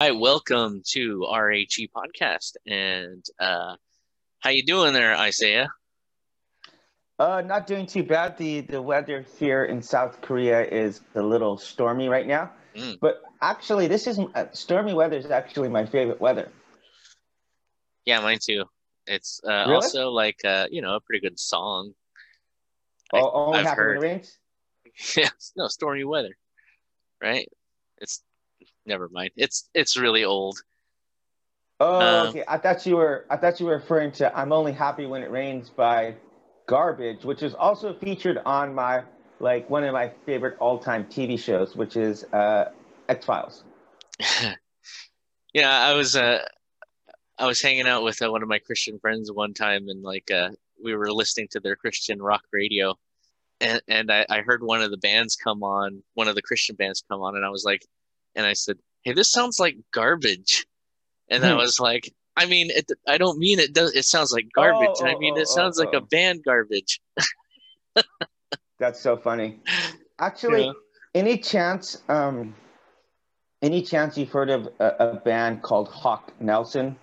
Hi, welcome to RHE podcast. And uh, how you doing there, Isaiah? Uh, not doing too bad. The the weather here in South Korea is a little stormy right now. Mm. But actually, this is uh, stormy weather is actually my favorite weather. Yeah, mine too. It's uh, Really? also like uh, you know a pretty good song. I- Oh, only I've heard. it rains. yeah, no stormy weather, right? It's never mind. It's it's really old. Oh, Uh, okay. I thought you were I thought you were referring to "I'm Only Happy When It Rains" by Garbage, which is also featured on my like one of my favorite all time TV shows, which is uh, X Files. Yeah, I was uh I was hanging out with uh, one of my Christian friends one time and like uh we were listening to their Christian rock radio and and I, I heard one of the bands come on, one of the Christian bands come on and I was like and I said, "Hey, this sounds like garbage." And I Hmm. was like, I mean, it, I don't mean it does it sounds like garbage. Oh, I oh, mean, oh, it sounds oh, like a oh. band garbage. That's so funny. Actually, Yeah. any chance, um, any chance you've heard of a, a band called Hawk Nelson?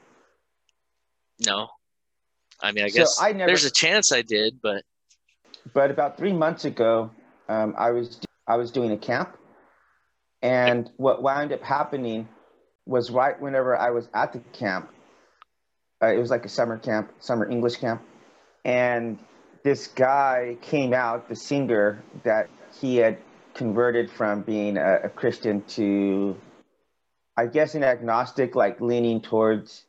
No. I mean, I So guess I never- there's a chance I did, but But about three months ago, um, I was I was doing a camp, and what wound up happening was right whenever I was at the camp. Uh, it was like a summer camp, summer English camp, and this guy came out, the singer that he had converted from being a, a Christian to, I guess, an agnostic, like leaning towards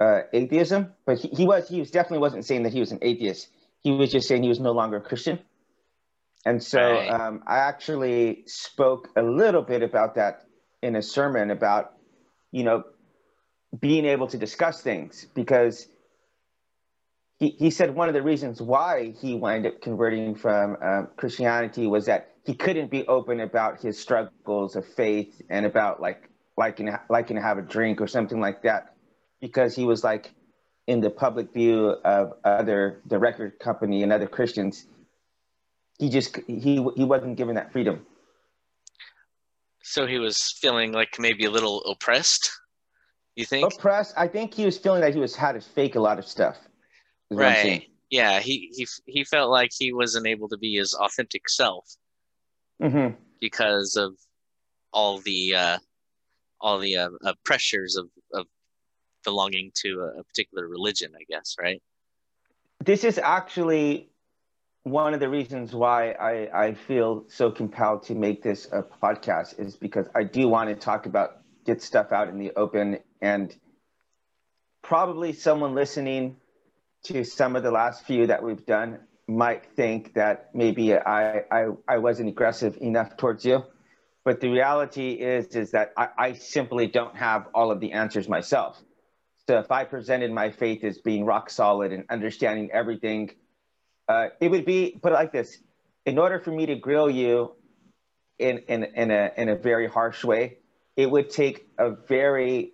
uh, atheism. But he, he was he was definitely wasn't saying that he was an atheist. He was just saying he was no longer a Christian. And so Right. um, I actually spoke a little bit about that in a sermon about, you know, being able to discuss things because he, he said one of the reasons why he wound up converting from um, Christianity was that he couldn't be open about his struggles of faith and about like liking liking to have a drink or something like that because he was like in the public view of other the record company and other Christians. He just he he wasn't given that freedom. so he was feeling like maybe a little oppressed. You think? Oppressed. I think he was feeling that he was had to fake a lot of stuff. is what I'm saying. Right. Yeah, he he he felt like he wasn't able to be his authentic self Mhm. because of all the uh all the uh, uh, pressures of of belonging to a, a particular religion, I guess, right? this is actually one of the reasons why I, I feel so compelled to make this a podcast is because I do want to talk about get stuff out in the open and probably someone listening to some of the last few that we've done might think that maybe I, I, I wasn't aggressive enough towards you. But the reality is is that I, I simply don't have all of the answers myself. So if I presented my faith as being rock solid and understanding everything, uh, it would be put it like this: in order for me to grill you in in in a in a very harsh way, it would take a very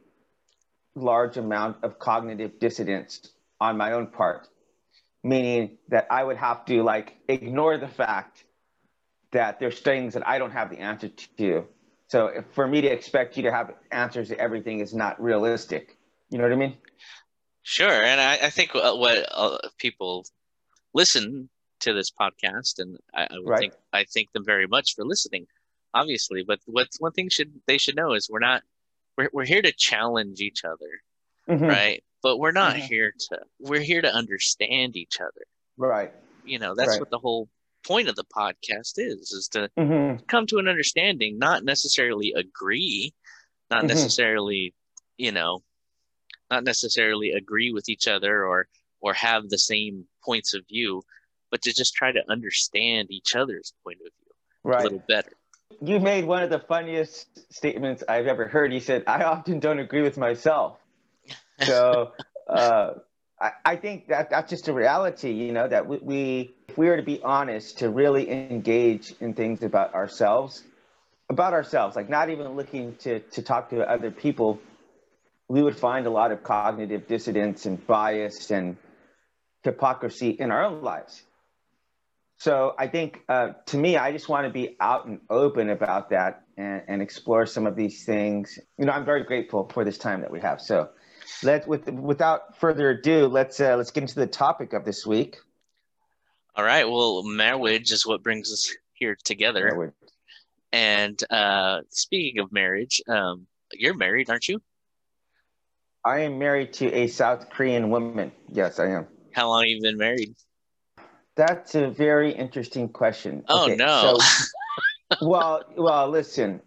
large amount of cognitive dissonance on my own part, meaning that I would have to like ignore the fact that there's things that I don't have the answer to. So if, for me to expect you to have answers to everything is not realistic. You know what I mean? Sure, and I, I think what uh, people listen to this podcast, and I, I would Right. think I thank them very much for listening, obviously. But what one thing should they should know is we're not we're we're here to challenge each other, Mhm. right? But we're not Mhm. here to we're here to understand each other. Right. You know, that's Right. what the whole point of the podcast is: is to hmm come to an understanding, not necessarily agree, not Mhm. necessarily, you know, not necessarily agree with each other or or have the same points of view, but to just try to understand each other's point of view a little better. You made one of the funniest statements I've ever heard. You said, I often don't agree with myself. So uh, I, I think that that's just a reality, you know, that we, we, if we were to be honest, to really engage in things about ourselves, about ourselves, like not even looking to, to talk to other people, we would find a lot of cognitive dissonance and bias and hypocrisy in our own lives. So I think uh, to me, I just want to be out and open about that and, and explore some of these things. You know, I'm very grateful for this time that we have. So, let with without further ado, let's uh, let's get into the topic of this week. All right. Well, marriage is what brings us here together. Marriage. And uh, speaking of marriage, um, you're married, aren't you? I am married to a South Korean woman. Yes, I am. How long have you been married? That's a very interesting question. Oh Okay, no! so- well, well, listen.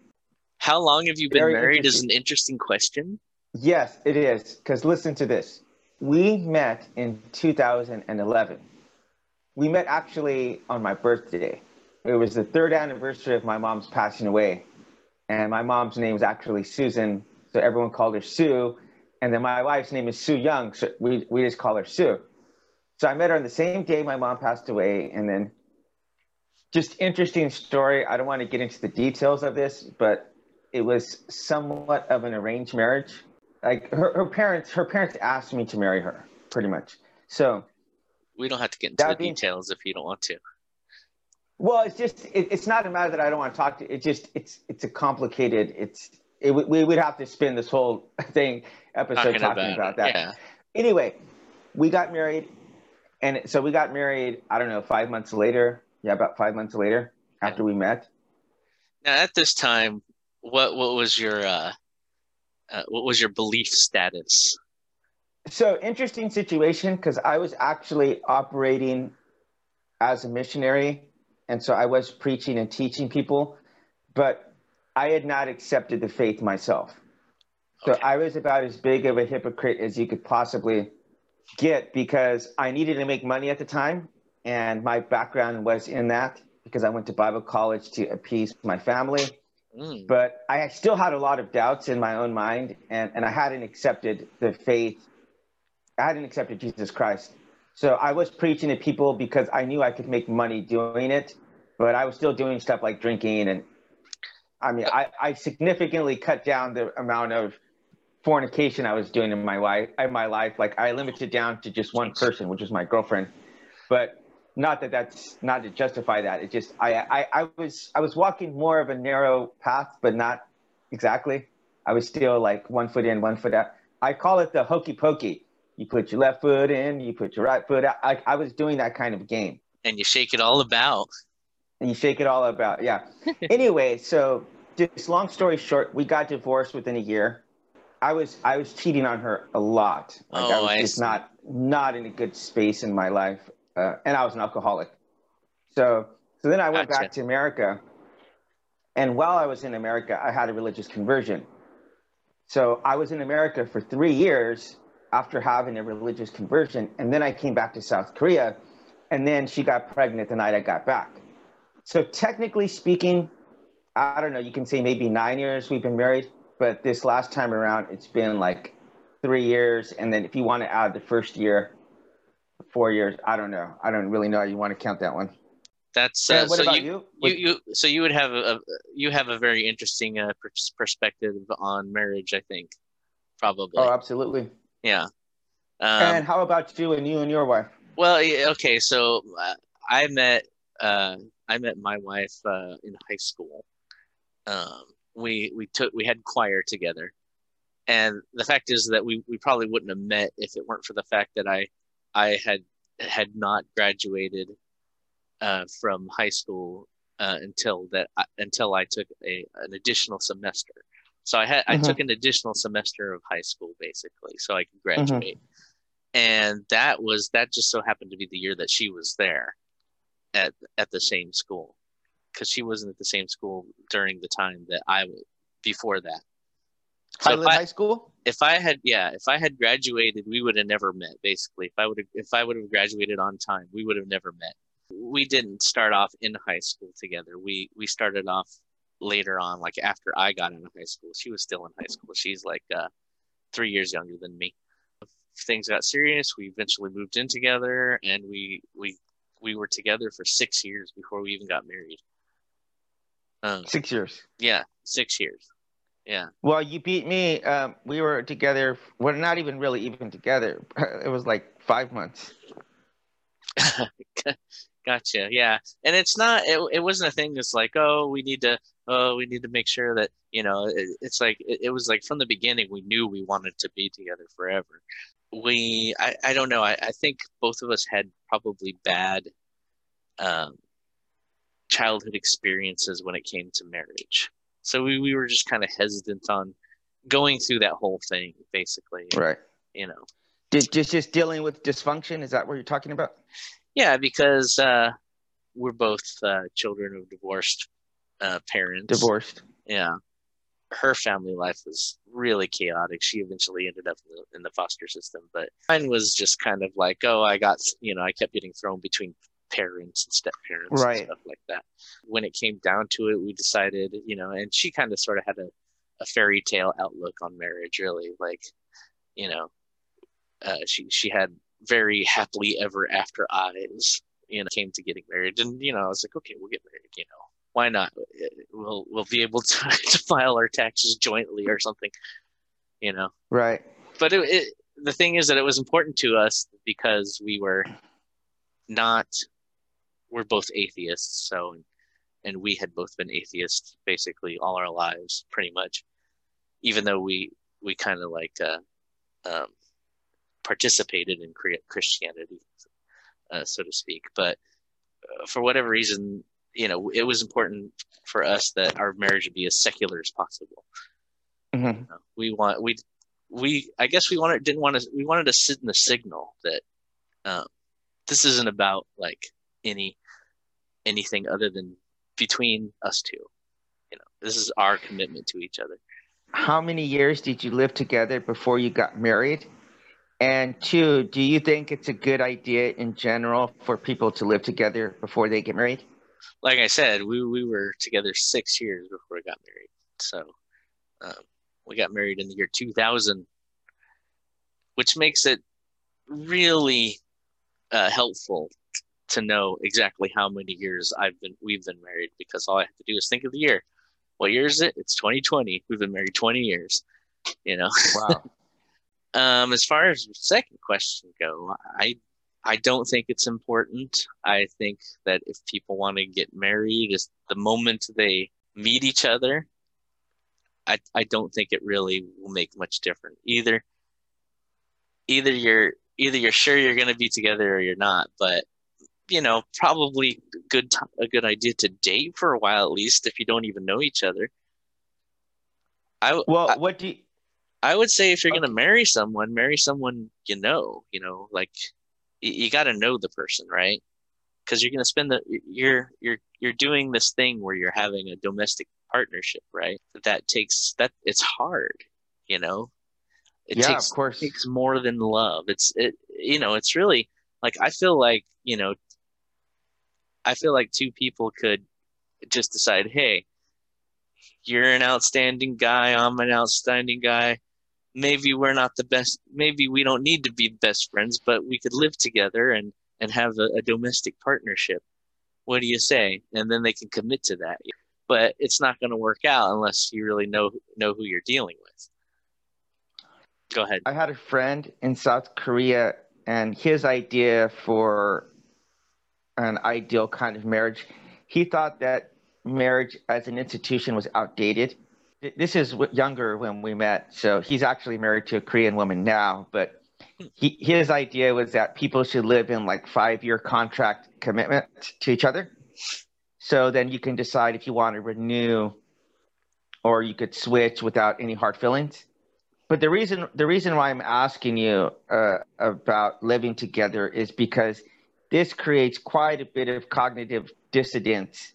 How long have you been Very married? Is an interesting question. Yes, it is. Because listen to this. We met in 2011. We met actually on my birthday. It was the third anniversary of my mom's passing away. And my mom's name is actually Susan. So everyone called her Sue. And then my wife's name is Sue Young. So we, we just call her Sue. So I met her on the same day my mom passed away. And then just interesting story. I don't want to get into the details of this, but it was somewhat of an arranged marriage like her, her parents her parents asked me to marry her pretty much so We don't have to get into the being- details if you don't want to. well it's just it, it's not a matter that i don't want to talk to it just it's it's a complicated it's it, would- we would have to spend this whole thing episode talking, about, that Yeah. anyway we got married and so we got married i don't know five months later yeah about five months later after we met Now, at this time, what what was your uh, uh, what was your belief status? So interesting situation because I was actually operating as a missionary, and so I was preaching and teaching people, but I had not accepted the faith myself. So Okay. I was about as big of a hypocrite as you could possibly get because I needed to make money at the time, and my background was in that because I went to Bible college to appease my family Mm. but I still had a lot of doubts in my own mind, and, and I hadn't accepted the faith. I hadn't accepted Jesus Christ. So I was preaching to people because I knew I could make money doing it, but I was still doing stuff like drinking. And I mean, I, I significantly cut down the amount of fornication I was doing in my life. In my life, like I limited down to just one person, which was my girlfriend. But not that that's not to justify that. It just I, I I was I was walking more of a narrow path, but not exactly. I was still like one foot in, one foot out. I call it the hokey pokey. You put your left foot in, you put your right foot out. I, I was doing that kind of game, And you shake it all about. and you shake it all about. Yeah. anyway, so just long story short, we got divorced within a year. I was I was cheating on her a lot. Like I Oh, was I just see. not not in a good space in my life, uh, and I was an alcoholic. So so then I went Gotcha. back to America, and while I was in America, I had a religious conversion. So I was in America for three years after having a religious conversion, and then I came back to South Korea, and then she got pregnant the night I got back. So technically speaking, I don't know. You can say maybe nine years we've been married, but this last time around, it's been like three years, and then if you want to add the first year, four years. I don't know. I don't really know how you want to count that one. That's uh, what so about you, you? you you so you would have a, you have a very interesting uh, pers- perspective on marriage. I think probably. Oh, absolutely. yeah. Um, and how about you and you and your wife? Well, okay, so uh, I met uh, I met my wife uh, in high school. Um, we we took we had choir together, and the fact is that we, we probably wouldn't have met if it weren't for the fact that I I had had not graduated uh, from high school uh, until that I, until I took a an additional semester. So I had I Mhm. took an additional semester of high school basically, so I could graduate and that was that just so happened to be the year that she was there at at the same school because she wasn't at the same school during the time that I was before that. So if Highland I, High School? if I had yeah if I had graduated we would have never met basically if I would have if I would have graduated on time we would have never met. We didn't start off in high school together. We we started off later on like after I got into high school. She was still in high school. She's like uh 3 years younger than me things got serious. We eventually moved in together, and we we we were together for six years before we even got married. Um, Six years. yeah, six years. Yeah, Well, you beat me. Um, we were together. We're not even really even together. It was like five months. gotcha. Yeah, and it's not. It, it wasn't a thing that's like, oh, we need to. Oh, we need to make sure that you know. It, it's like it, it, was like from the beginning we knew we wanted to be together forever. We, I, I don't know. I, I think both of us had probably bad, um, childhood experiences when it came to marriage. So we, we were just kind of hesitant on going through that whole thing, basically. Right. You know. Just just just dealing with dysfunction. Is that what you're talking about? Yeah, because uh, we're both uh, children of divorced uh, parents. Divorced. Yeah. Her family life was really chaotic. She eventually ended up in the, in the foster system, but mine was just kind of like, oh, I got, you know, I kept getting thrown between parents and step parents right. and stuff like that. When it came down to it, we decided, you know, and she kind of sort of had a, a fairy tale outlook on marriage, really. Like, you know, uh, she she had very happily ever after eyes. You know, came to getting married, and you know, I was like, okay, we'll get married. You know, why not? We'll we'll be able to, to file our taxes jointly or something. You know, right? But it, it, the thing is that it was important to us because we were not we're both atheists, so and we had both been atheists basically all our lives, pretty much. Even though we we kind of like uh, um, participated in Christianity, uh, so to speak, but uh, for whatever reason, you know, it was important for us that our marriage would be as secular as possible. Mm-hmm. We want we we I guess we wanted didn't want to we wanted to sit in the signal that um, this isn't about like any anything other than between us two. You know, this is our commitment to each other. How many years did you live together before you got married? And two, do you think it's a good idea in general for people to live together before they get married? Like I said, we, we were together six years before we got married. So um, we got married in the year 2000, which makes it really uh, helpful to know exactly how many years I've been we've been married because all I have to do is think of the year. What year is it? It's 2020. We've been married 20 years. You know. Wow. um, as far as the second question go, I I don't think it's important. I think that if people want to get married, is the moment they meet each other. I I don't think it really will make much difference either. Either you're either you're sure you're going to be together or you're not, but you know, probably good t- a good idea to date for a while at least if you don't even know each other. I well, I, what do you, I would say if you're okay. gonna marry someone, marry someone you know. You know, like you, you got to know the person, right? Because you're gonna spend the you're you're you're doing this thing where you're having a domestic partnership, right? That takes that it's hard, you know. It yeah, takes, of course. It takes more than love. It's it you know it's really like I feel like you know I feel like two people could just decide, hey, you're an outstanding guy, I'm an outstanding guy. Maybe we're not the best. Maybe we don't need to be best friends, but we could live together and and have a, a domestic partnership. What do you say? And then they can commit to that. But it's not going to work out unless you really know know who you're dealing with. Go ahead. I had a friend in South Korea, and his idea for an ideal kind of marriage. He thought that marriage as an institution was outdated. This is younger when we met, so he's actually married to a Korean woman now. But he, his idea was that people should live in like five year contract commitment to each other. So then you can decide if you want to renew or you could switch without any hard feelings. But the reason the reason why I'm asking you uh, about living together is because this creates quite a bit of cognitive dissonance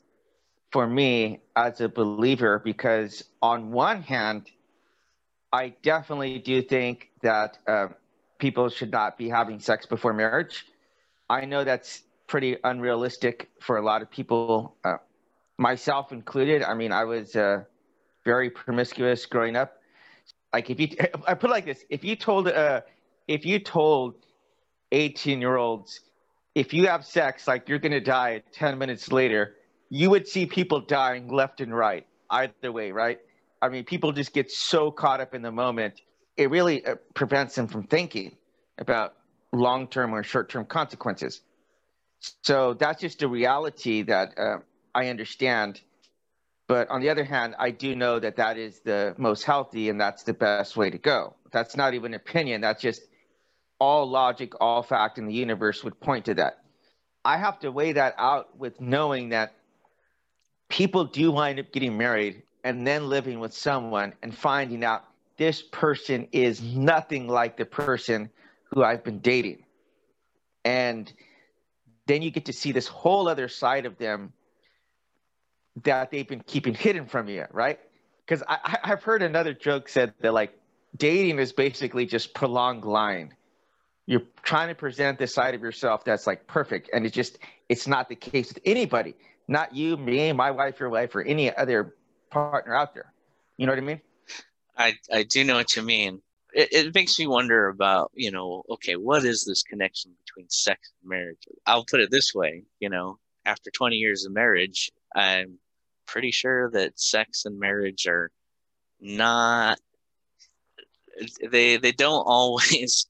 for me as a believer because on one hand i definitely do think that uh, people should not be having sex before marriage. I know that's pretty unrealistic for a lot of people uh, myself included. I mean i was uh, very promiscuous growing up. Like if you i put it like this if you told uh, if you told 18 year olds if you have sex, like you're going to die 10 minutes later, you would see people dying left and right, either way, right? I mean, people just get so caught up in the moment. It really uh, prevents them from thinking about long term or short term consequences. So that's just a reality that uh, I understand. But on the other hand, I do know that that is the most healthy and that's the best way to go. That's not even opinion. That's just all logic, all fact in the universe would point to that. I have to weigh that out with knowing that people do wind up getting married and then living with someone and finding out this person is nothing like the person who I've been dating. And then you get to see this whole other side of them that they've been keeping hidden from you, right? Because I, have heard another joke said that like dating is basically just prolonged lying. You're trying to present this side of yourself that's like perfect, and it's just it's not the case with anybody. Not you, me, my wife, your wife, or any other partner out there. You know what I mean? I I do know what you mean. It, it makes me wonder about you know okay what is this connection between sex and marriage? I'll put it this way, you know, after 20 years of marriage, I'm pretty sure that sex and marriage are not they they don't always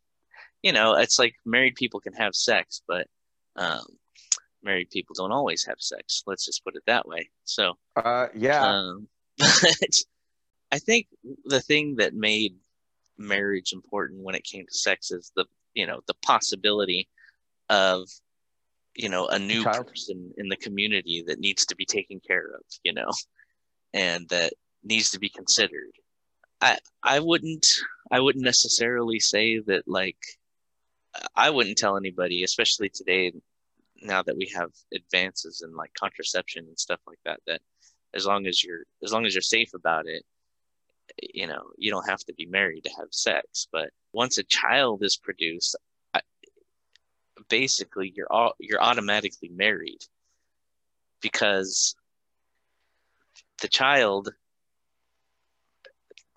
you know it's like married people can have sex but um married people don't always have sex. Let's just put it that way. So uh yeah. um, but i think the thing that made marriage important when it came to sex is the you know the possibility of you know a new Child. person in the community that needs to be taken care of you know and that needs to be considered. I i wouldn't i wouldn't necessarily say that like i wouldn't tell anybody especially today now that we have advances in like contraception and stuff like that that as long as you're as long as you're safe about it you know you don't have to be married to have sex. But once a child is produced basically you're all you're automatically married because the child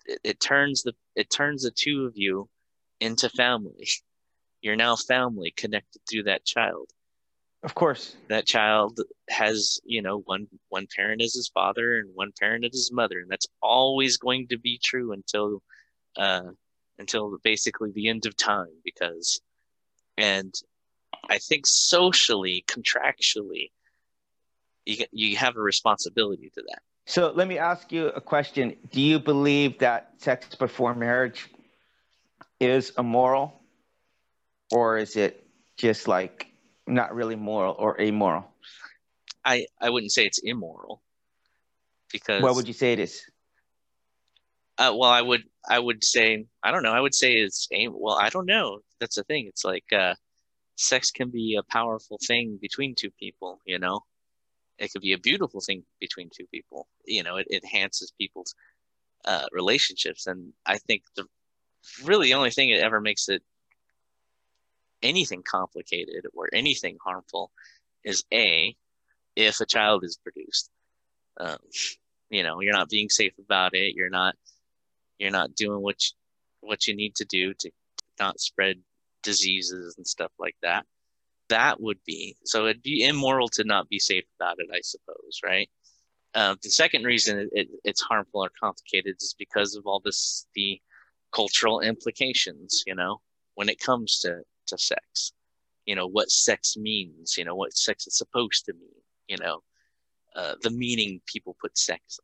it, it turns the it turns the two of you into family you're now family connected through that child of course that child has you know one one parent is his father and one parent is his mother and that's always going to be true until uh until basically the end of time because and I think socially, contractually, you you have a responsibility to that. So let me ask you a question. Do you believe that sex before marriage is immoral? Or is it just like not really moral or amoral? I, I wouldn't say it's immoral because what would you say it is? Uh, well, I would I would say I don't know. I would say it's aim. Well, I don't know. That's the thing. It's like uh, sex can be a powerful thing between two people, you know? It could be a beautiful thing between two people. You know, it, it enhances people's uh, relationships. And I think the really the only thing that ever makes it anything complicated or anything harmful is A, if a child is produced. Um, you know, you're not being safe about it. You're not you're not doing what you, what you need to do to not spread diseases and stuff like that. That would be so it'd be immoral to not be safe about it, I suppose, right? Uh, the second reason it, it, it's harmful or complicated is because of all this the cultural implications. You know, when it comes to to sex, you know what sex means. You know what sex is supposed to mean. You know, uh, the meaning people put sex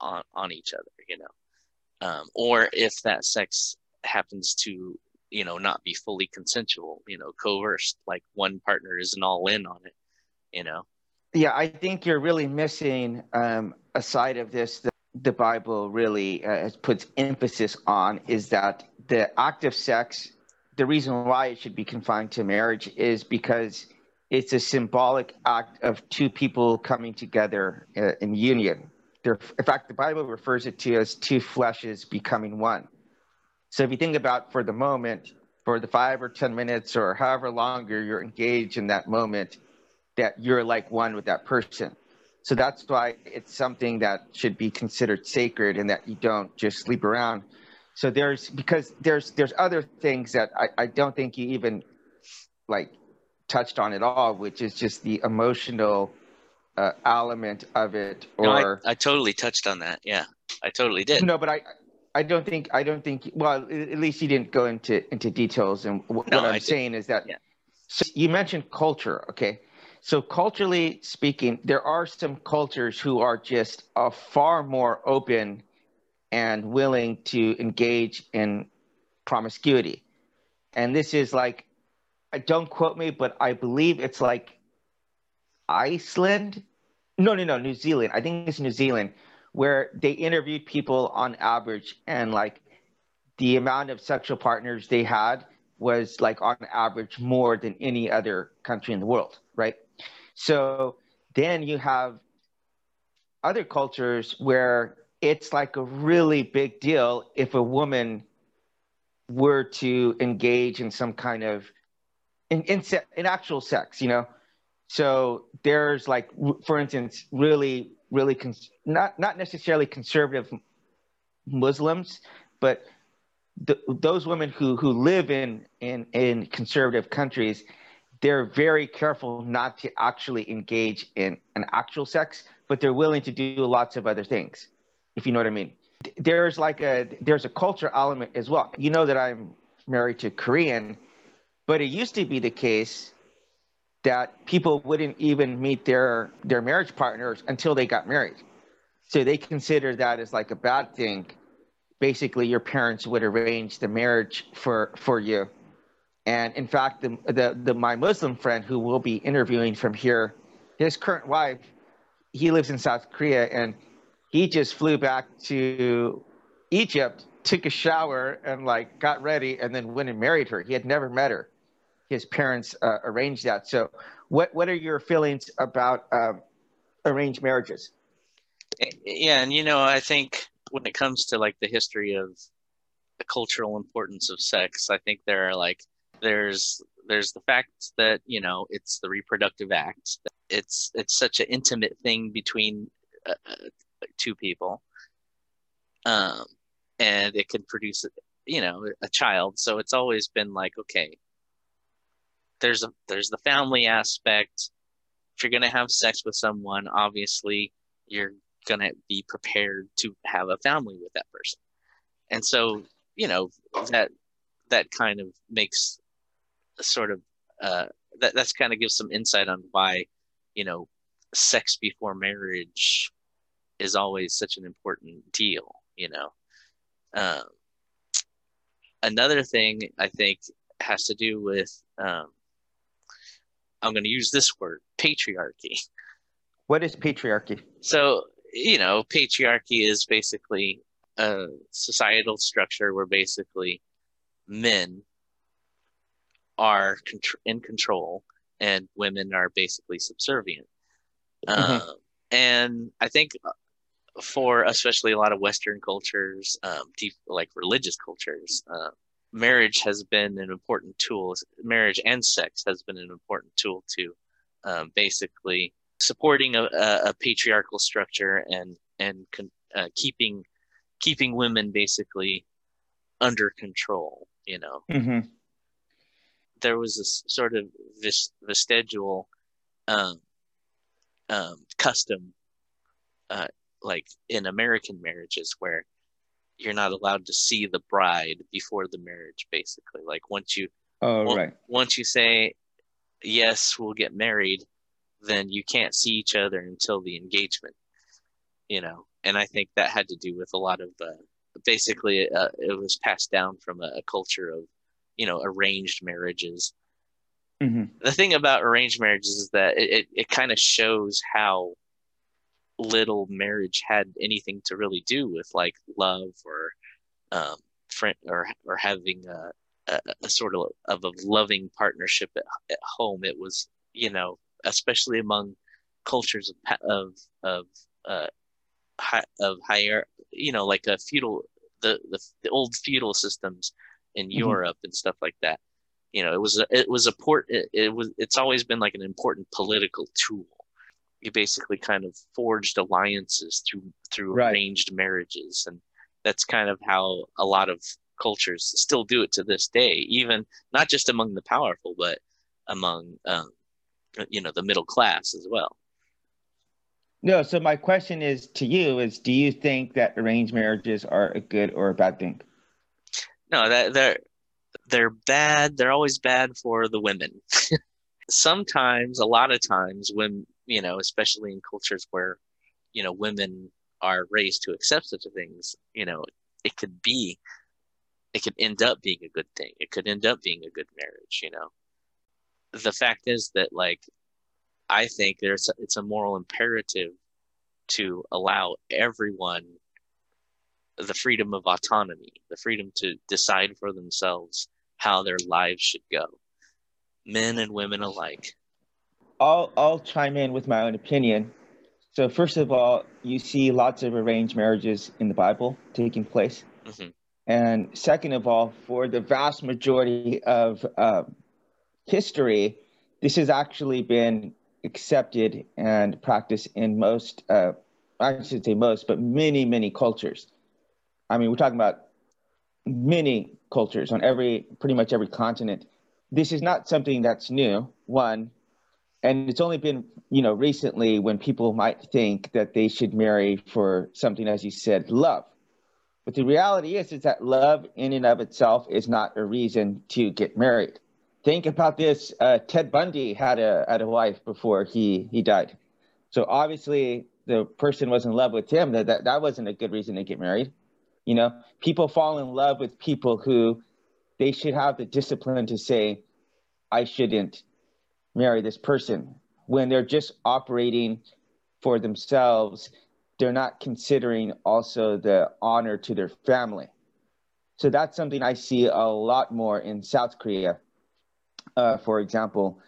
on on each other. You know, um, or if that sex happens to you know not be fully consensual you know coerced like one partner isn't all in on it you know yeah i think you're really missing um, a side of this that the bible really uh, puts emphasis on is that the act of sex the reason why it should be confined to marriage is because it's a symbolic act of two people coming together uh, in union They're, in fact the bible refers it to as two fleshes becoming one so if you think about for the moment, for the five or 10 minutes or however longer you're engaged in that moment, that you're like one with that person. So that's why it's something that should be considered sacred and that you don't just sleep around. So there's because there's there's other things that I, I don't think you even like touched on at all, which is just the emotional uh, element of it. Or no, I, I totally touched on that. Yeah, I totally did. No, but I I don't think I don't think well at least you didn't go into into details and w- no, what I'm saying is that yeah. so you mentioned culture okay So culturally speaking, there are some cultures who are just uh, far more open and willing to engage in promiscuity. And this is like, uh, don't quote me, but I believe it's like Iceland. No, no, no, New Zealand. I think it's New Zealand, where they interviewed people on average, and like the amount of sexual partners they had was like on average more than any other country in the world, right? So then you have other cultures where it's like a really big deal if a woman were to engage in some kind of in, in, in actual sex, you know. So there's like, for instance, really, really cons- not not necessarily conservative Muslims, but the, those women who who live in in in conservative countries, they're very careful not to actually engage in an actual sex, but they're willing to do lots of other things if you know what I mean. There's like a there's a culture element as well. You know that I'm married to Korean, but it used to be the case that people wouldn't even meet their their marriage partners until they got married. So they consider that as like a bad thing. Basically, your parents would arrange the marriage for for you. And in fact, the, the, the my Muslim friend who will be interviewing from here, his current wife, he lives in South Korea, and he just flew back to Egypt, took a shower, and like got ready, and then went and married her. He had never met her. His parents uh, arranged that. So, what what are your feelings about um, arranged marriages? Yeah, and you know, I think when it comes to like the history of the cultural importance of sex, I think there are like there's there's the fact that you know it's the reproductive act. It's it's such an intimate thing between uh, two people. Um and it can produce you know a child. So it's always been like okay there's a there's the family aspect. If you're going to have sex with someone obviously you're going to be prepared to have a family with that person. And so you know that that kind of makes sort of uh that that's kind of gives some insight on why you know sex before marriage is always such an important deal, you know. Um, another thing I think has to do with um, I'm going to use this word patriarchy. What is patriarchy? So, you know, patriarchy is basically a societal structure where basically men are in control and women are basically subservient. Mm-hmm. Uh, and I think for especially a lot of Western cultures, um, deep like religious cultures, uh, marriage has been an important tool. Marriage and sex has been an important tool to um, basically supporting a, a, patriarchal structure and and con- uh, keeping keeping women basically under control. You know, mm-hmm. there was this sort of this vestigial um, um, custom uh, like in American marriages where you're not allowed to see the bride before the marriage basically. Like once you oh right. once you say yes we'll get married then you can't see each other until the engagement you know? And i think that had to do with a lot of uh, basically uh, it was passed down from a, a, culture of you know arranged marriages. Mm-hmm. the thing about arranged marriages is that it, it, it kind of shows how little marriage had anything to really do with like love or um, friend or or having a, a, a sort of of a loving partnership at, at home. It was you know especially among cultures of of of uh, high, of higher you know like a feudal the, the, the old feudal systems in mm-hmm. Europe and stuff like that. You know, it was a, it was a port. It, it was it's always been like an important political tool you basically kind of forged alliances through through right. arranged marriages. And that's kind of how a lot of cultures still do it to this day even not just among the powerful but among um, you know the middle class as well. No so my question is to you is do you think that arranged marriages are a good or a bad thing? No that they're they're bad. They're always bad for the women. Sometimes, a lot of times, when you know, especially in cultures where you know women are raised to accept such things, you know, it could be, it could end up being a good thing. It could end up being a good marriage. You know, the fact is that like, I think there's it's a moral imperative to allow everyone the freedom of autonomy, the freedom to decide for themselves how their lives should go, men and women alike. I'll I'll chime in with my own opinion. So first of all, you see lots of arranged marriages in the Bible taking place, mm-hmm. and second of all, for the vast majority of uh, history, this has actually been accepted and practiced in most. Uh, I should say most, but many many cultures. I mean, we're talking about many cultures on every, pretty much every continent. This is not something that's new, one, and it's only been, you know, recently when people might think that they should marry for something, as you said, love. But the reality is, is that love in and of itself is not a reason to get married. Think about this. Uh, Ted Bundy had a had a wife before he he died, so obviously the person was in love with him. That that, that wasn't a good reason to get married. You know, people fall in love with people who they should have the discipline to say, I shouldn't marry this person. When they're just operating for themselves, they're not considering also the honor to their family. So that's something I see a lot more in South Korea, uh, for example.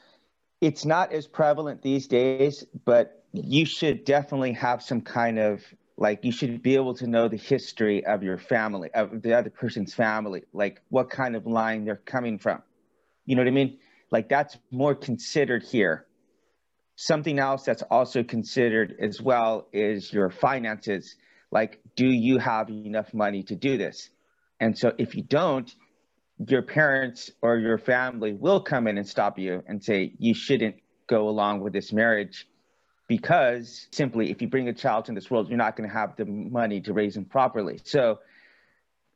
It's not as prevalent these days, but you should definitely have some kind of like you should be able to know the history of your family of the other person's family like what kind of line they're coming from you know what i mean like that's more considered here. Something else that's also considered as well is your finances. Like do you have enough money to do this? And so if you don't your parents or your family will come in and stop you and say you shouldn't go along with this marriage because simply if you bring a child in this world, you're not going to have the money to raise them properly. So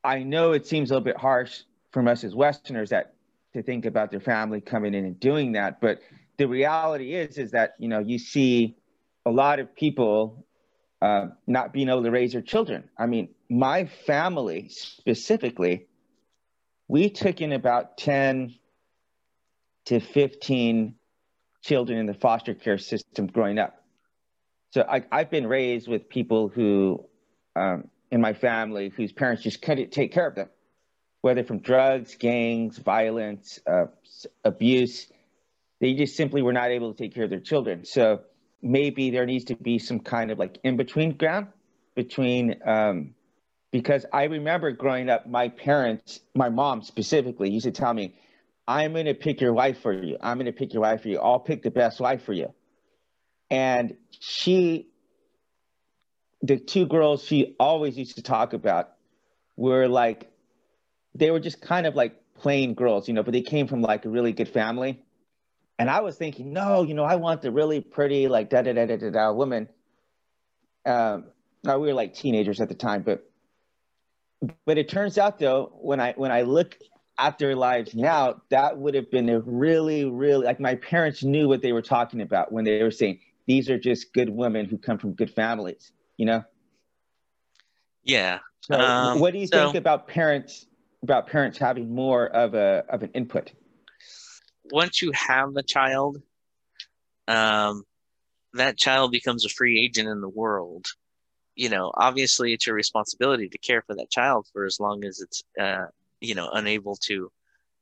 I know it seems a little bit harsh from us as Westerners that to think about their family coming in and doing that, but the reality is is that you know you see a lot of people uh, not being able to raise their children. I mean, my family specifically, we took in about ten to fifteen children in the foster care system growing up. So I, have been raised with people who, um, in my family, whose parents just couldn't take care of them, whether from drugs, gangs, violence, uh, abuse. They just simply were not able to take care of their children. So maybe there needs to be some kind of like in between ground between, um, because I remember growing up, my parents, my mom specifically, used to tell me, I'm going to pick your wife for you. I'm going to pick your wife for you. I'll pick the best wife for you. And she, the two girls she always used to talk about were like, they were just kind of like plain girls, you know, but they came from like a really good family. And I was thinking, no, you know, I want the really pretty, like da da da da da, da woman. Um, now we were like teenagers at the time, but but it turns out though, when I when I look at their lives now, that would have been a really, really like my parents knew what they were talking about when they were saying, these are just good women who come from good families, you know? Yeah. So um, what do you so, think about parents about parents having more of a of an input? Once you have a child, um, that child becomes a free agent in the world. You know, obviously, it's your responsibility to care for that child for as long as it's, uh, you know, unable to,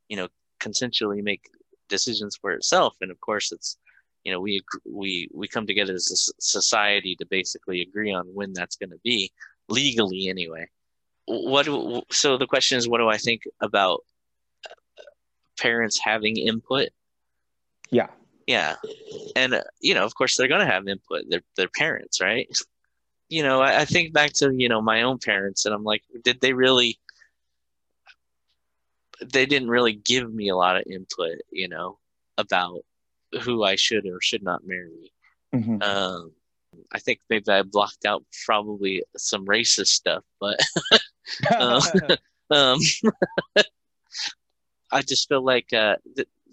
you know, consensually make decisions for itself. And of course, it's you know we we we come together as a society to basically agree on when that's going to be legally anyway what do, so the question is what do i think about parents having input? Yeah. Yeah. And uh, you know of course they're going to have input. They're, they're parents right? You know I, I think back to you know my own parents and i'm like did they really they didn't really give me a lot of input you know about who I should or should not marry. Mm-hmm. Um, I think maybe I blocked out probably some racist stuff, but um, um I just feel like uh,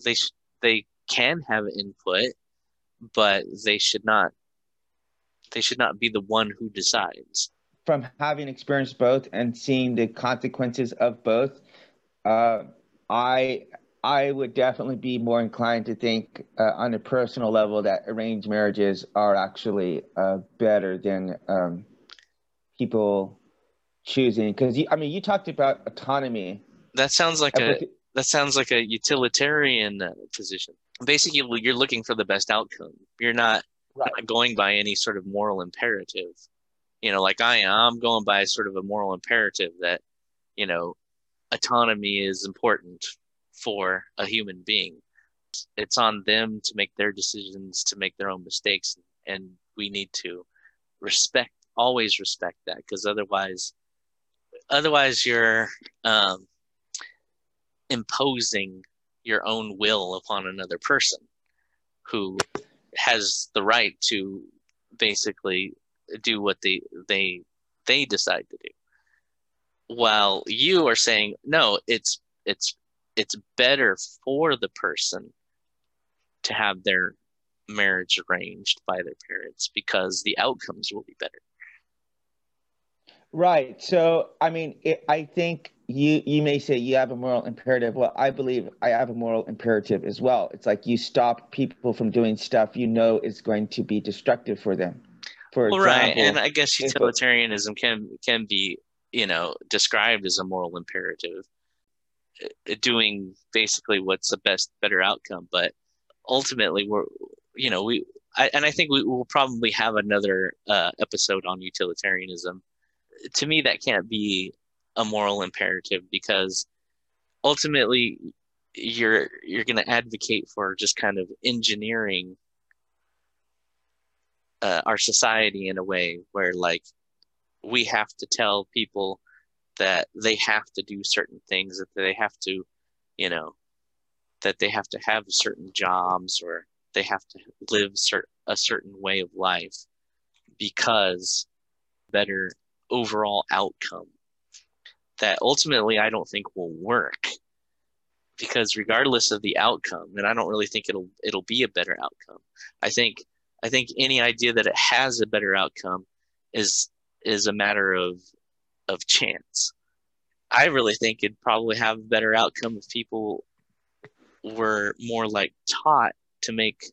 they they can have input, but they should not they should not be the one who decides. From having experienced both and seeing the consequences of both, uh, I I would definitely be more inclined to think uh, on a personal level that arranged marriages are actually uh, better than um, people choosing. Because I mean, you talked about autonomy. That sounds like a that sounds like a utilitarian uh, position. Basically, you're looking for the best outcome. You're not, right. not going by any sort of moral imperative. You know, like I am. I'm going by sort of a moral imperative that, you know, autonomy is important for a human being. It's on them to make their decisions, to make their own mistakes, and we need to respect, always respect that, because otherwise, otherwise you're um, imposing your own will upon another person who has the right to basically do what they they they decide to do. While you are saying no it's it's it's better for the person to have their marriage arranged by their parents because the outcomes will be better right. So i mean it, i think you you may say you have a moral imperative. Well i believe i have a moral imperative as well. It's like you stop people from doing stuff you know is going to be destructive for them. For well, example, right and i guess utilitarianism can can be you know described as a moral imperative uh, doing basically what's the best better outcome. But ultimately we're you know we I, and i think we will probably have another uh, episode on utilitarianism to me that can't be a moral imperative because ultimately you're you're going to advocate for just kind of engineering uh, our society in a way where like we have to tell people that they have to do certain things that they have to you know that they have to have certain jobs or they have to live cert- a certain way of life because better overall outcome that ultimately I don't think will work. Because regardless of the outcome and I don't really think it'll it'll be a better outcome. I think I think any idea that it has a better outcome is is a matter of of chance. I really think it'd probably have a better outcome if people were more like taught to make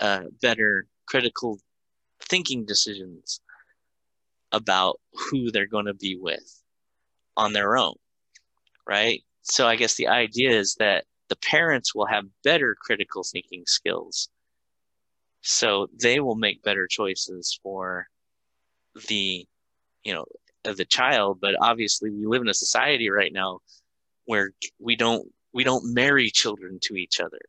uh, better critical thinking decisions about who they're going to be with on their own, right? So I guess the idea is that the parents will have better critical thinking skills. So they will make better choices for the, you know, the child. But obviously, we live in a society right now where we don't we don't marry children to each other.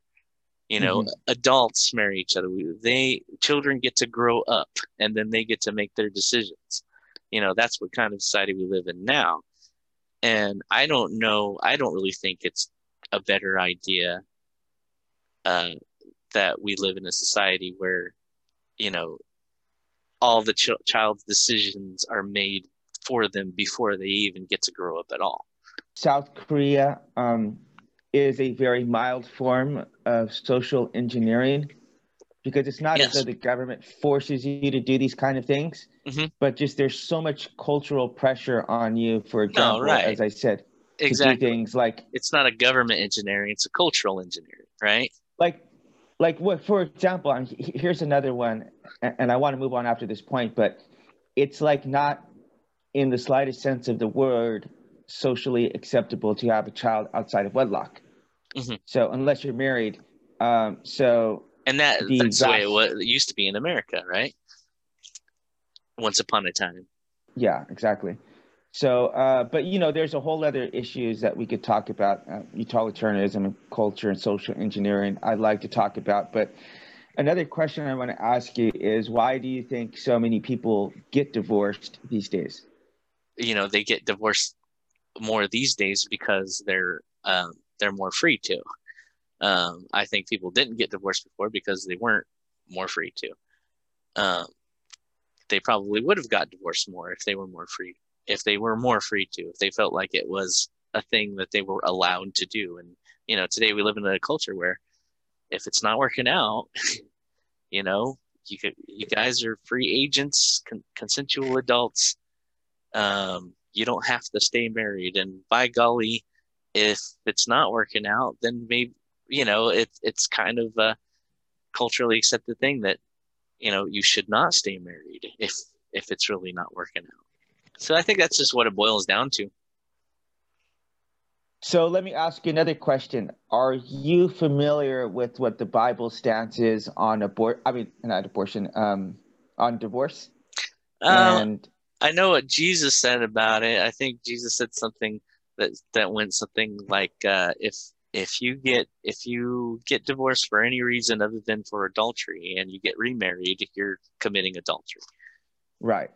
You know, mm-hmm. adults marry each other. They children get to grow up, and then they get to make their decisions. You know, that's what kind of society we live in now. And I don't know, I don't really think it's a better idea uh, that we live in a society where, you know, all the ch- child's decisions are made for them before they even get to grow up at all. South Korea um, is a very mild form of social engineering because it's not yes. as though the government forces you to do these kind of things, mm-hmm. but just there's so much cultural pressure on you. For example, no, right. as I said, exactly. things like it's not a government engineering; it's a cultural engineering, right? Like, like what? For example, I'm, here's another one, and I want to move on after this point, but it's like not in the slightest sense of the word socially acceptable to have a child outside of wedlock. Mm-hmm. So unless you're married, um, so and that that's the way it, was, it used to be in America, right? Once upon a time. Yeah, exactly. So, uh, but you know, there's a whole other issues that we could talk about, uh, utilitarianism and culture and social engineering. I'd like to talk about, but another question I want to ask you is, why do you think so many people get divorced these days? You know, they get divorced more these days because they're um, they're more free to. Um, I think people didn't get divorced before because they weren't more free to. Um, they probably would have got divorced more if they were more free, if they were more free to, if they felt like it was a thing that they were allowed to do. And you know, today we live in a culture where if it's not working out, you know, you could, you guys are free agents, con- consensual adults. Um, you don't have to stay married. And by golly, if it's not working out, then maybe you know it, it's kind of a culturally accepted thing that you know you should not stay married if if it's really not working out. So I think that's just what it boils down to. So let me ask you another question. Are you familiar with what the Bible stance is on abort? I mean, not abortion, um, on divorce. Uh, and I know what Jesus said about it. I think Jesus said something that that went something like, uh, "If if you get if you get divorced for any reason other than for adultery and you get remarried, you're committing adultery." Right.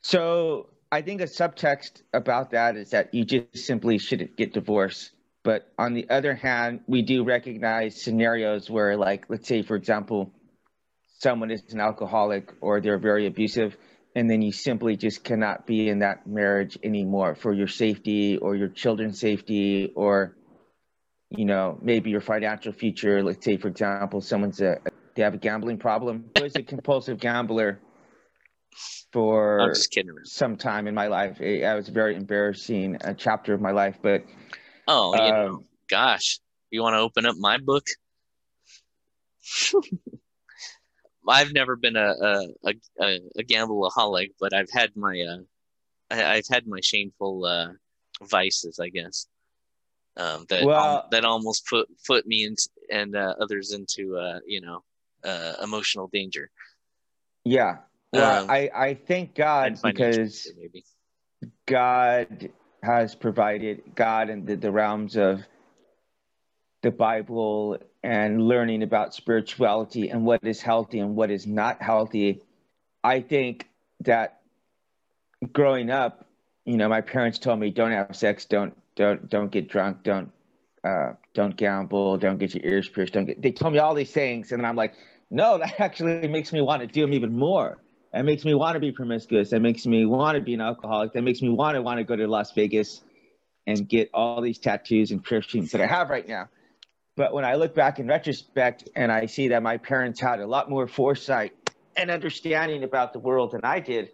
So I think a subtext about that is that you just simply shouldn't get divorced. But on the other hand, we do recognize scenarios where, like, let's say, for example, someone is an alcoholic or they're very abusive, and then you simply just cannot be in that marriage anymore for your safety or your children's safety or, you know, maybe your financial future. Let's say, for example, someone's a they have a gambling problem. I was a compulsive gambler for some time in my life. It, was a very embarrassing uh, chapter of my life, but oh, you um, know, gosh, you want to open up my book? I've never been a a, a, a gambleaholic, but I've had my uh, I, have had my shameful uh, vices, I guess. Um, that well, that almost put put me and and uh, others into uh, you know uh, emotional danger. Yeah, well, um, I, I thank God because God has provided God in the, the realms of the Bible and learning about spirituality and what is healthy and what is not healthy. I think that growing up, you know, my parents told me don't have sex, don't don't don't get drunk, don't uh, don't gamble, don't get your ears pierced, don't get. They told me all these things, and I'm like, no, that actually makes me want to do them even more. That makes me want to be promiscuous. That makes me want to be an alcoholic. That makes me want to want to go to Las Vegas and get all these tattoos and piercings that I have right now. But when I look back in retrospect and I see that my parents had a lot more foresight and understanding about the world than I did,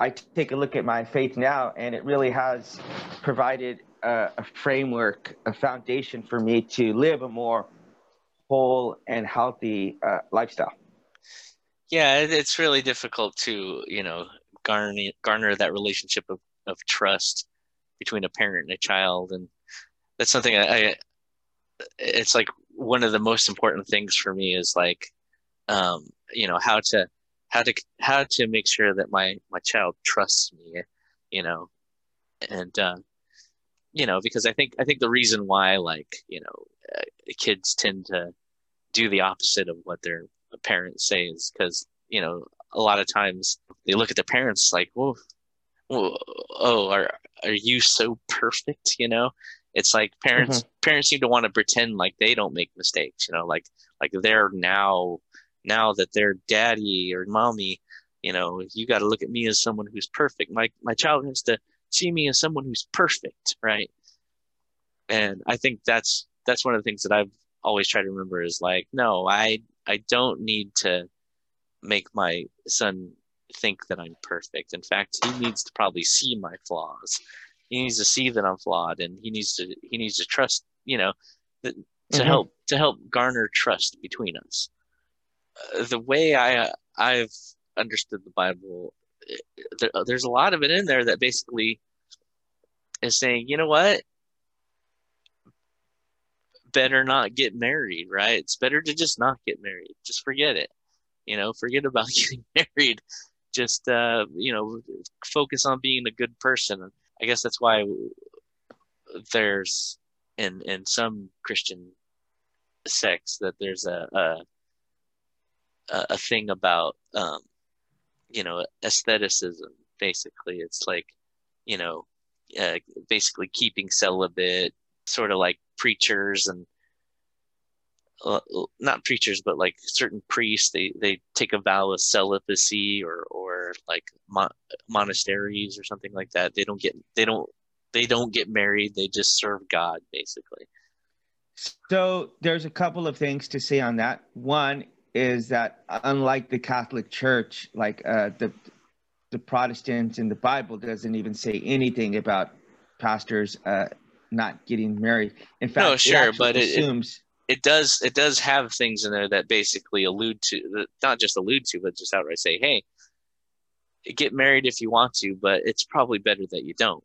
I take a look at my faith now and it really has provided a, a framework, a foundation for me to live a more whole and healthy uh, lifestyle. Yeah it's really difficult to you know garner garner that relationship of, of trust between a parent and a child. And that's something I, I it's like one of the most important things for me is like um you know how to how to how to make sure that my my child trusts me you know. And uh you know because i think i think the reason why like you know uh, kids tend to do the opposite of what their parents say is because you know a lot of times they look at their parents like, "Whoa, whoa oh, are are you so perfect?" You know, it's like parents mm-hmm. parents seem to want to pretend like they don't make mistakes. You know, like like they're now now that they're daddy or mommy. You know, you got to look at me as someone who's perfect. My my child has to see me as someone who's perfect, right? And I think that's that's one of the things that I've always tried to remember is like, no, I I don't need to make my son think that I'm perfect. In fact, he needs to probably see my flaws. He needs to see that I'm flawed, and he needs to he needs to trust. You know, to mm-hmm. help to help garner trust between us. Uh, the way I I've understood the Bible, there, there's a lot of it in there that basically is saying, you know what, better not get married, right? It's better to just not get married. Just forget it. You know, forget about getting married. Just uh, you know, focus on being a good person. I guess that's why there's in in some Christian sects that there's a a, a thing about um, you know aestheticism. Basically, it's like you know, uh, basically keeping celibate, sort of like preachers and uh, not preachers, but like certain priests, they they take a vow of celibacy or or like mo- monasteries or something like that. They don't get they don't they don't get married. They just serve God basically. So there's a couple of things to say on that. One is that unlike the Catholic Church, like uh, the the Protestants in the Bible doesn't even say anything about pastors uh, not getting married. In fact, no, sure, it but it, assumes it, it does it does have things in there that basically allude to not just allude to, but just outright say, hey, get married if you want to, but it's probably better that you don't.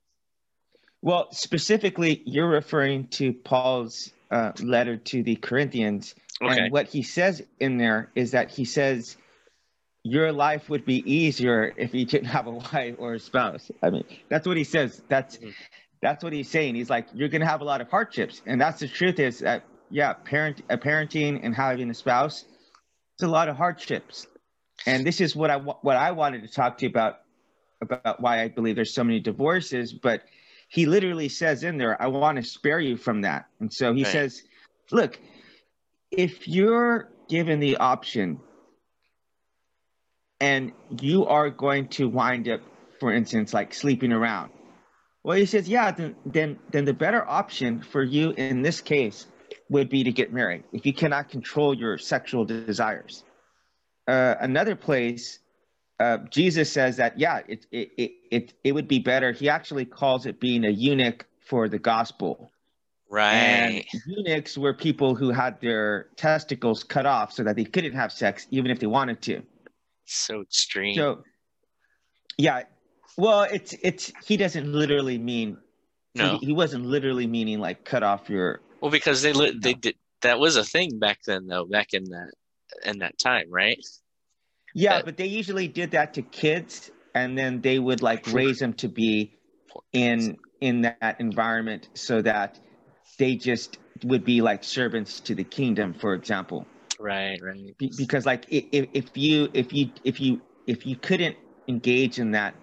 Well, specifically, you're referring to Paul's uh, letter to the Corinthians. Okay. And what he says in there is that he says, your life would be easier if you didn't have a wife or a spouse. I mean, that's what he says. That's mm-hmm. that's what he's saying. He's like, you're gonna have a lot of hardships, and that's the truth. Is that yeah, parent, a parenting and having a spouse, it's a lot of hardships. And this is what I what I wanted to talk to you about about why I believe there's so many divorces, but he literally says in there, I want to spare you from that. And so he right. says, look, if you're given the option and you are going to wind up, for instance, like sleeping around, well, he says, yeah, then, then, then the better option for you in this case would be to get married if you cannot control your sexual desires. Uh, another place uh, Jesus says that yeah, it, it it it it would be better. He actually calls it being a eunuch for the gospel. Right. And eunuchs were people who had their testicles cut off so that they couldn't have sex even if they wanted to. So extreme. So yeah, well, it's it's he doesn't literally mean. No, he, he wasn't literally meaning like cut off your. Well, because they li- they did that was a thing back then though, back in that in that time, right? Yeah, but they usually did that to kids, and then they would like raise them to be in in that environment so that they just would be like servants to the kingdom, for example. Right, right. Be- because like if, if you if you if you if you couldn't engage in that,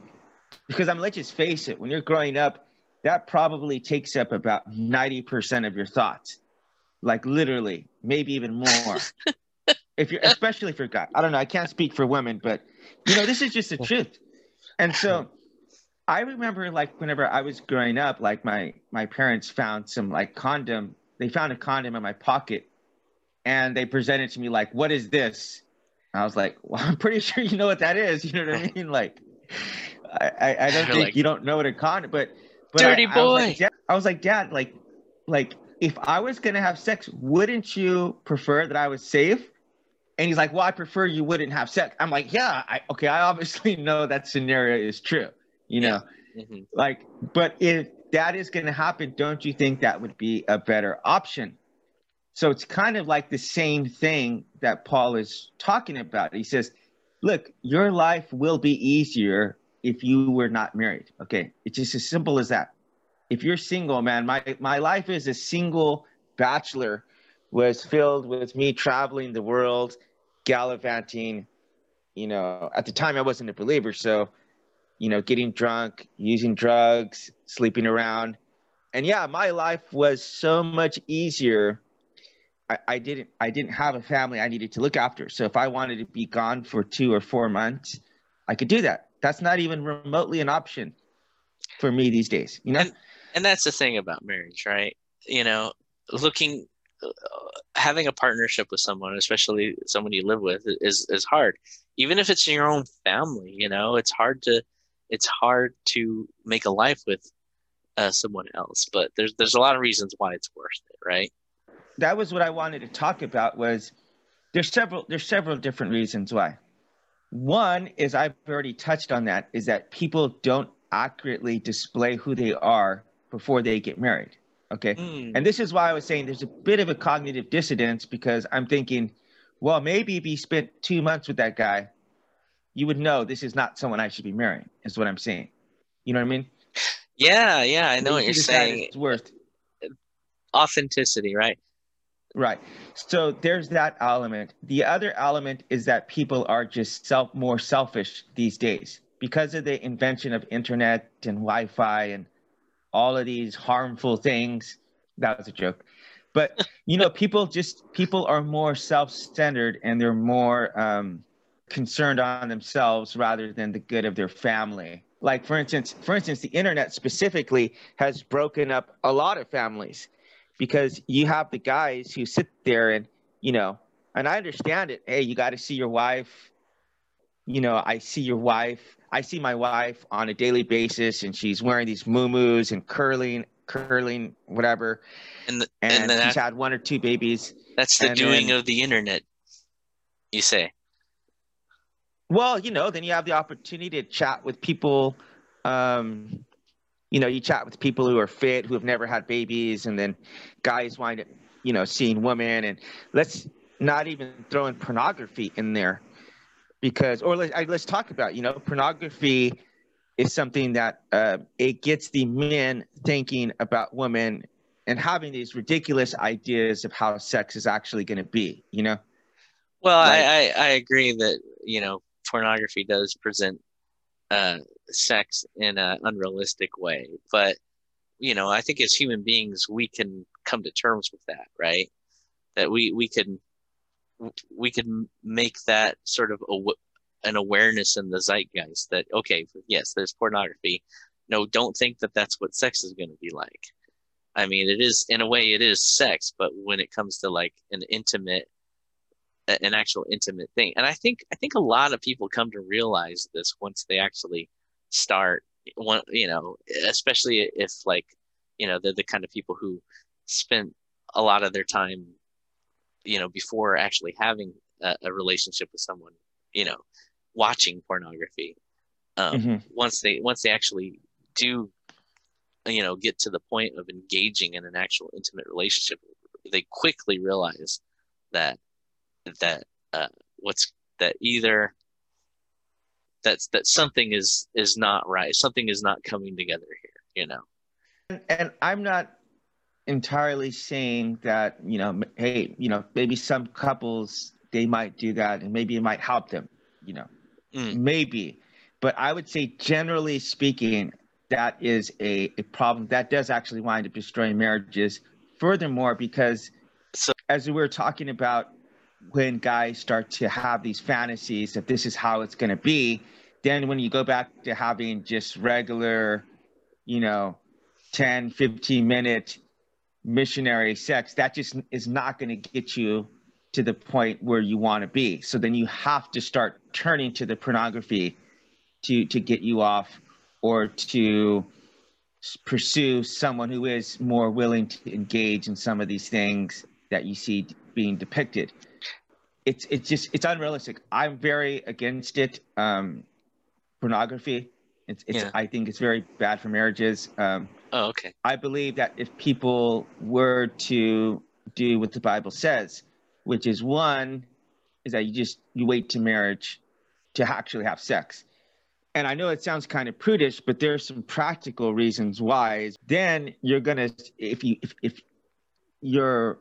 because I'm let's just face it, when you're growing up, that probably takes up about ninety percent of your thoughts, like literally, maybe even more. if you're especially if you're a. I don't know. I can't speak for women, but you know, this is just the truth. And so I remember like whenever I was growing up, like my my parents found some like condom. They found a condom in my pocket and they presented to me like, what is this? I was like, well, I'm pretty sure you know what that is. You know what I mean? Like, I, I, I don't think like, you don't know what a condom, but, but dirty I, boy. I was, like, Dad, I was like, Dad, like, like if I was gonna have sex, wouldn't you prefer that I was safe? And he's like, well, I prefer you wouldn't have sex. I'm like, yeah, I, okay, I obviously know that scenario is true, you know, yeah. mm-hmm. like, but if that is going to happen, don't you think that would be a better option? So it's kind of like the same thing that Paul is talking about. He says, look, your life will be easier if you were not married. Okay. It's just as simple as that. If you're single, man, my, my life as a single bachelor was filled with me traveling the world gallivanting. You know, at the time I wasn't a believer, so you know, getting drunk, using drugs, sleeping around, and yeah, my life was so much easier. I, I didn't I didn't have a family I needed to look after, so if I wanted to be gone for two or four months, I could do that. That's not even remotely an option for me these days. You know, and, and that's the thing about marriage, right? You know, looking uh, having a partnership with someone, especially someone you live with, is is hard. Even if it's in your own family, you know, it's hard to it's hard to make a life with uh, someone else. But there's there's a lot of reasons why it's worth it, right? That was what I wanted to talk about. Was there's several there's several different reasons why. One is I've already touched on that is that people don't accurately display who they are before they get married. Okay. Mm. And this is why I was saying there's a bit of a cognitive dissonance because I'm thinking, well, maybe if you spent two months with that guy, you would know this is not someone I should be marrying, is what I'm saying. You know what I mean? Yeah, yeah, I know what you're saying. It's worth authenticity, right? Right. So there's that element. The other element is that people are just self more selfish these days because of the invention of internet and Wi-Fi and all of these harmful things. That was a joke. But you know, people just people are more self-centered and they're more um, concerned on themselves rather than the good of their family. Like for instance, for instance, the internet specifically has broken up a lot of families because you have the guys who sit there and you know and i understand it. Hey you got to see your wife. You know i see your wife. I see my wife on a daily basis and she's wearing these moo and curling curling whatever. And, the, and, and she's had one or two babies. That's the doing then- of the internet you say Well, you know, then you have the opportunity to chat with people. Um, you know, you chat with people who are fit, who have never had babies, and then guys wind up, you know, seeing women. And let's not even throw in pornography in there, because, or let's, let's talk about, you know, pornography is something that uh, it gets the men thinking about women and having these ridiculous ideas of how sex is actually going to be. You know. Well, Like- I, I I agree that you know pornography does present uh, sex in an unrealistic way, but you know I think as human beings we can come to terms with that, right? That we we can we can make that sort of aw- an awareness in the zeitgeist that okay, yes, there's pornography. No, don't think that that's what sex is going to be like. I mean, it is in a way it is sex, but when it comes to like an intimate a- an actual intimate thing. And I think I think a lot of people come to realize this once they actually start one you know, especially if like, you know, they're the kind of people who spent a lot of their time, you know, before actually having a, a relationship with someone, you know, watching pornography. Um, Mhm. once they once they actually do you know get to the point of engaging in an actual intimate relationship they quickly realize that that uh, what's that either that's that something is is not right something is not coming together here you know And, and I'm not entirely saying that, you know, hey, you know, maybe some couples they might do that and maybe it might help them, you know, Mm. maybe. But I would say, generally speaking, that is a, a problem that does actually wind up destroying marriages. Furthermore, because So- as we were talking about, when guys start to have these fantasies that this is how it's going to be, then when you go back to having just regular, you know, 10, 15 minute missionary sex, that just is not going to get you to the point where you want to be. So then you have to start turning to the pornography to to get you off or to pursue someone who is more willing to engage in some of these things that you see being depicted. It's it's just it's unrealistic. I'm very against it. Um, pornography. It's, it's Yeah. I think it's very bad for marriages. Um, oh okay I believe that if people were to do what the Bible says, which is one, is that you just you wait to marriage to actually have sex. And I know it sounds kind of prudish, but there are some practical reasons why. Then you're gonna if you if, if your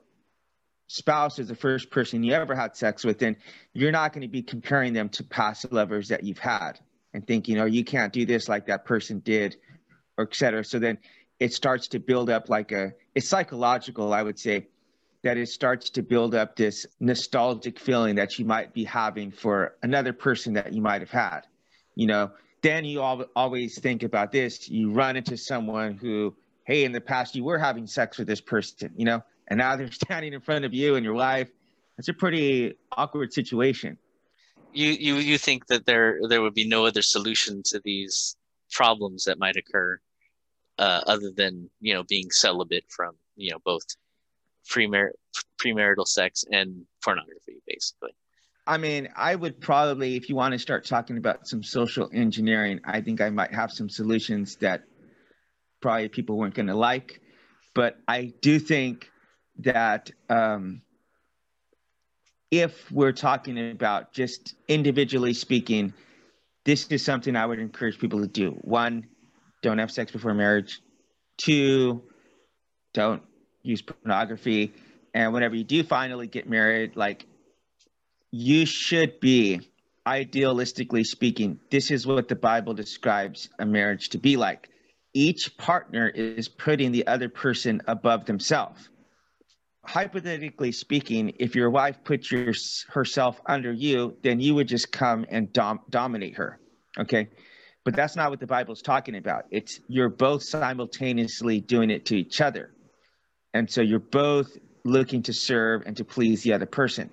spouse is the first person you ever had sex with, then you're not going to be comparing them to past lovers that you've had and thinking, oh, you can't do this like that person did, or et cetera. So then it starts to build up like a it's psychological i would say that it starts to build up this nostalgic feeling that you might be having for another person that you might have had. You know then you al- always think about this. You run into someone who hey in the past you were having sex with this person you know and now they're standing in front of you and your wife it's a pretty awkward situation you you you think that there there would be no other solution to these problems that might occur uh, other than you know being celibate from you know both premar- premarital sex and pornography basically I mean, I would probably, if you want to start talking about some social engineering, I think I might have some solutions that probably people weren't going to like. But I do think that um, if we're talking about just individually speaking, this is something I would encourage people to do. One, don't have sex before marriage. Two, don't use pornography. And whenever you do finally get married, like you should be idealistically speaking this is what the bible describes a marriage to be like each partner is putting the other person above themselves hypothetically speaking if your wife puts your, herself under you then you would just come and dom- dominate her okay but that's not what the bible's talking about it's you're both simultaneously doing it to each other And so you're both looking to serve and to please the other person.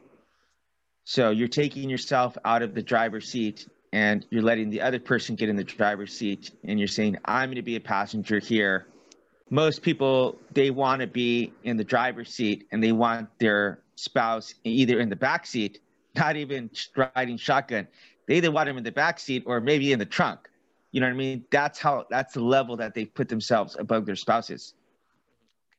So you're taking yourself out of the driver's seat and you're letting the other person get in the driver's seat and you're saying, I'm going to be a passenger here. Most people, they want to be in the driver's seat and they want their spouse either in the back seat, not even riding shotgun. They either want them in the back seat or maybe in the trunk. You know what I mean? That's how, that's the level that they put themselves above their spouses.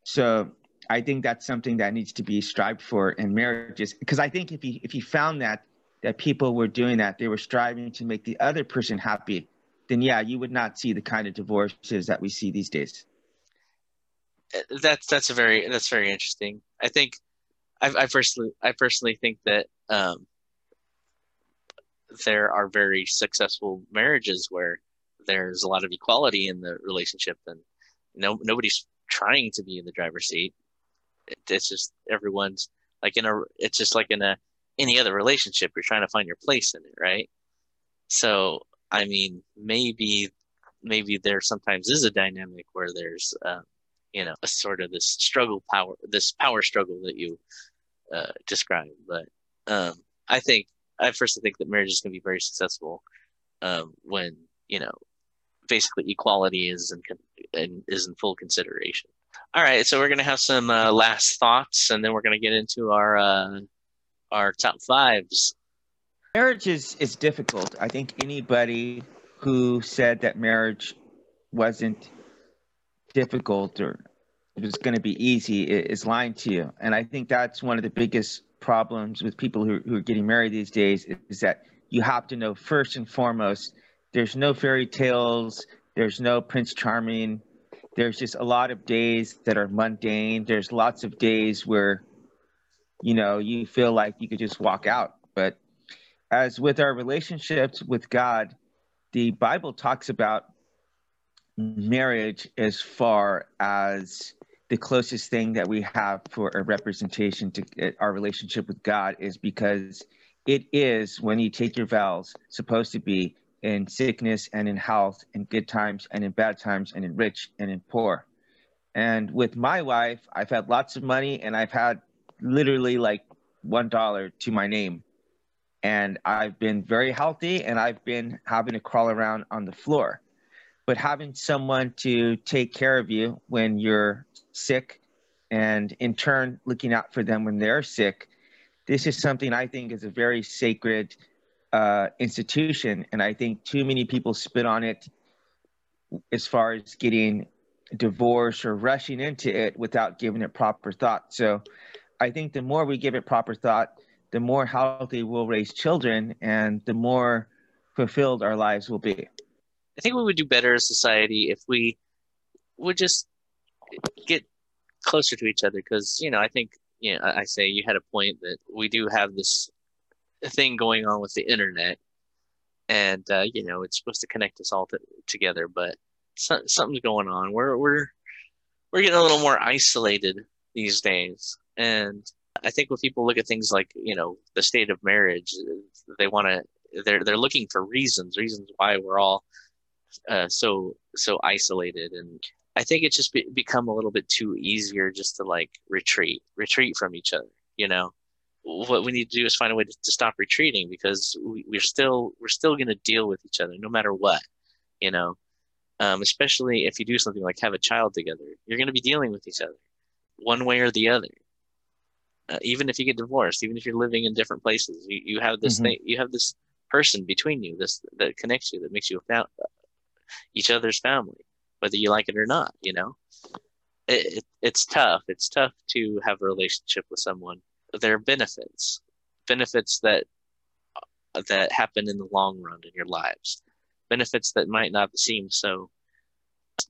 So I think that's something that needs to be strived for in marriages. Because I think if you if you found that that people were doing that, they were striving to make the other person happy, then yeah, you would not see the kind of divorces that we see these days. Uh, that's that's a very that's very interesting. I think I, I personally I personally think that um, there are very successful marriages where there's a lot of equality in the relationship and no nobody's trying to be in the driver's seat it's just everyone's like in a it's just like in a any other relationship you're trying to find your place in it right so i mean maybe maybe there sometimes is a dynamic where there's uh, you know a sort of this struggle power this power struggle that you uh, but um, i think i first think that marriage is going to be very successful um, when you know basically equality is in, in is in full consideration all right, so we're gonna have some uh, last thoughts, and then we're gonna get into our uh, our top fives. Marriage is is difficult. I think anybody who said that marriage wasn't difficult or it was going to be easy is lying to you. And I think that's one of the biggest problems with people who, who are getting married these days is that you have to know first and foremost there's no fairy tales, there's no Prince Charming, there's just a lot of days that are mundane. There's lots of days where, you know, you feel like you could just walk out. But as with our relationships with God, the Bible talks about marriage as far as the closest thing that we have for a representation to uh, our relationship with God is because it is when you take your vows supposed to be in sickness and in health, in good times and in bad times, and in rich and in poor. And with my wife, I've had lots of money and I've had literally like one dollar to my name. And I've been very healthy and I've been having to crawl around on the floor. But having someone to take care of you when you're sick and in turn looking out for them when they're sick, this is something I think is a very sacred uh, institution, and I think too many people spit on it as far as getting divorced or rushing into it without giving it proper thought. So I think the more we give it proper thought, the more healthy we'll raise children and the more fulfilled our lives will be. I think we would do better as society if we would just get closer to each other because, you know, I think, you know, I say you had a point that we do have this thing going on with the internet, and uh, you know it's supposed to connect us all to, together, but so, something's going on. We're we're we're getting a little more isolated these days, and I think when people look at things like you know the state of marriage, they want to they're they're looking for reasons reasons why we're all uh, so so isolated. And I think it's just be, become a little bit too easier just to like retreat retreat from each other you know? What we need to do is find a way to, to stop retreating because we, are still we're still going to deal with each other no matter what you know? Um, especially if you do something like have a child together you're going to be dealing with each other one way or the other. Uh, even if you get divorced even if you're living in different places you, you have this mm-hmm. thing you have this person between you this that connects you that makes you a each other's family whether you like it or not you know? It, it, it's tough. It's tough to have a relationship with someone. There are benefits, benefits that that happen in the long run in your lives, benefits that might not seem so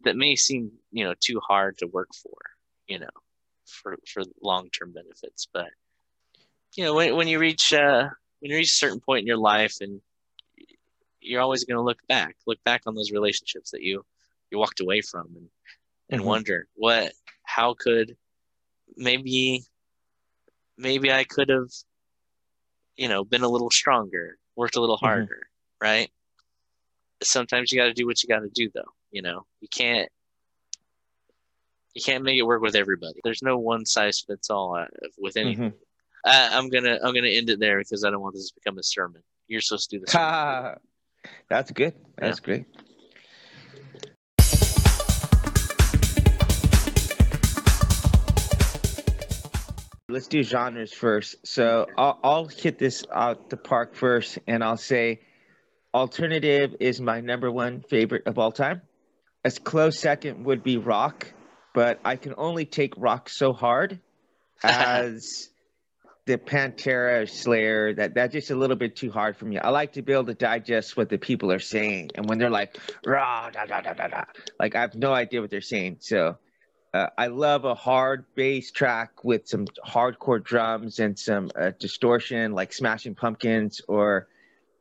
that may seem you know too hard to work for, you know, for for long term benefits. But you know when when you reach uh, when you reach a certain point in your life and you're always going to look back, look back on those relationships that you you walked away from and and mm-hmm. wonder what how could maybe maybe I could have, you know, been a little stronger, worked a little mm-hmm. harder, mm-hmm. right? Sometimes you got to do what you got to do, though. You know, you can't. You can't make it work with everybody. There's no one size fits all uh, with anything. Mhm. I, I'm gonna I'm gonna end it there because I don't want this to become a sermon. You're supposed to do this. That's good. That's great. Let's do genres first. So I'll, I'll hit this out the park first, and I'll say alternative is my number one favorite of all time. As close second would be rock, but I can only take rock so hard as the Pantera Slayer. That that's just a little bit too hard for me. I like to be able to digest what the people are saying, and when they're like rah da da da da da, like I have no idea what they're saying. So uh, I love a hard bass track with some hardcore drums and some uh, distortion, like Smashing Pumpkins or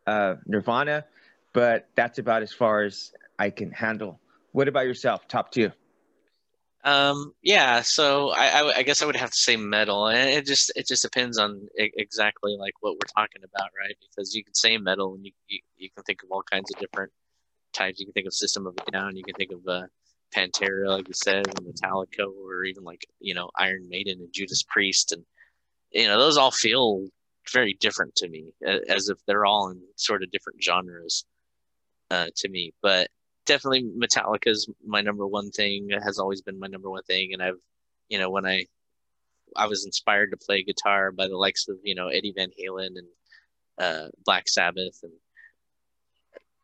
uh, Nirvana. But that's about as far as I can handle. What about yourself? Top two. Um, yeah, so I, I, I guess I would have to say metal, and it just it just depends on e- exactly like what we're talking about, right? Because you can say metal, and you, you you can think of all kinds of different types. You can think of System of a Down, you can think of uh, Pantera, like you said, and Metallica, or even like you know Iron Maiden and Judas Priest, and you know those all feel very different to me, as if they're all in sort of different genres uh, to me. But definitely Metallica is my number one thing. It has always been my number one thing, and I've, you know, when I, I was inspired to play guitar by the likes of you know Eddie Van Halen and uh, Black Sabbath, and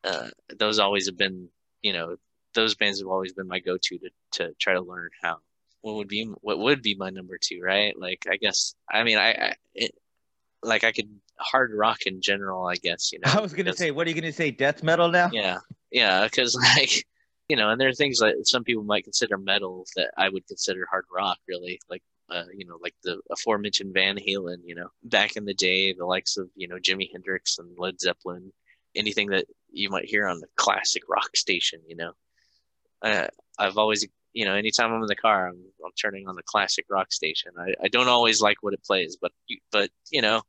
uh, those always have been, you know, those bands have always been my go-to to to try to learn how what would be what would be my number two, right? Like I guess I mean I, I it, like I could hard rock in general, I guess you know. I was gonna say, what are you gonna say? Death metal now? yeah, yeah, because like you know, and there are things that some people might consider metal that I would consider hard rock, really. Like uh, you know, like the aforementioned Van Halen. You know, back in the day, the likes of you know Jimi Hendrix and Led Zeppelin, anything that you might hear on the classic rock station. You know, uh, I've always you know, anytime I'm in the car, I'm I'm turning on the classic rock station. I, I don't always like what it plays, but you, but you know,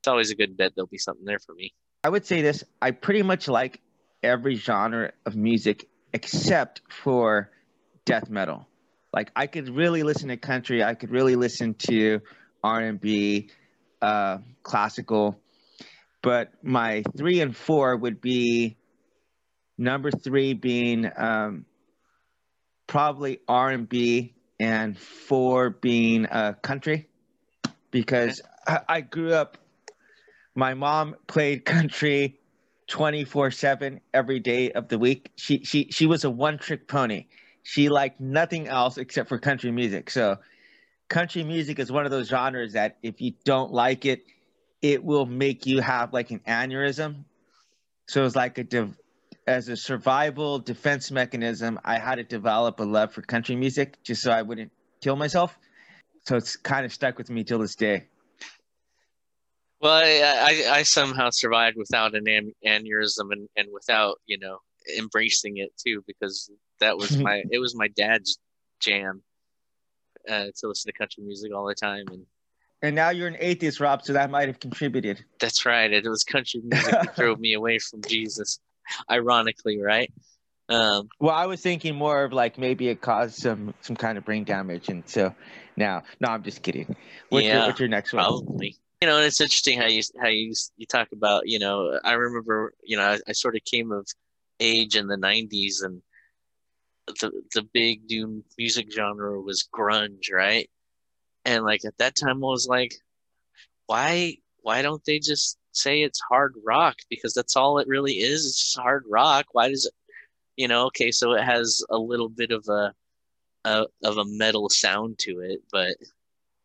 it's always a good bet there'll be something there for me. I would say this. I pretty much like every genre of music except for death metal. Like I could really listen to country. I could really listen to R and B, uh, classical. But my three and four would be number three being um, probably R and B, and four being uh, country, because I, I grew up my mom played country 24/7 every day of the week. She she she was a one-trick pony. She liked nothing else except for country music. So country music is one of those genres that if you don't like it, it will make you have like an aneurysm. So it's like a as a survival defense mechanism, I had to develop a love for country music just so I wouldn't kill myself. So it's kind of stuck with me till this day. Well, I, I, I somehow survived without an an- aneurysm and, and without, you know, embracing it too, because that was my, it was my dad's jam uh, to listen to country music all the time. And And now you're an atheist, Rob, so that might have contributed. that's right. It was country music that drove me away from Jesus, ironically, right? Um, Well, I was thinking more of like maybe it caused some some kind of brain damage, and so now, no, I'm just kidding. What's, your, what's your next one? probably. You know, and it's interesting how you how you you talk about. You know, I remember. You know, I, I sort of came of age in the '90s, and the the big new music genre was grunge, right? And like at that time, I was like, why why don't they just say it's hard rock? Because that's all it really is. It's just hard rock. Why does it? You know, okay, so it has a little bit of a, a of a metal sound to it, but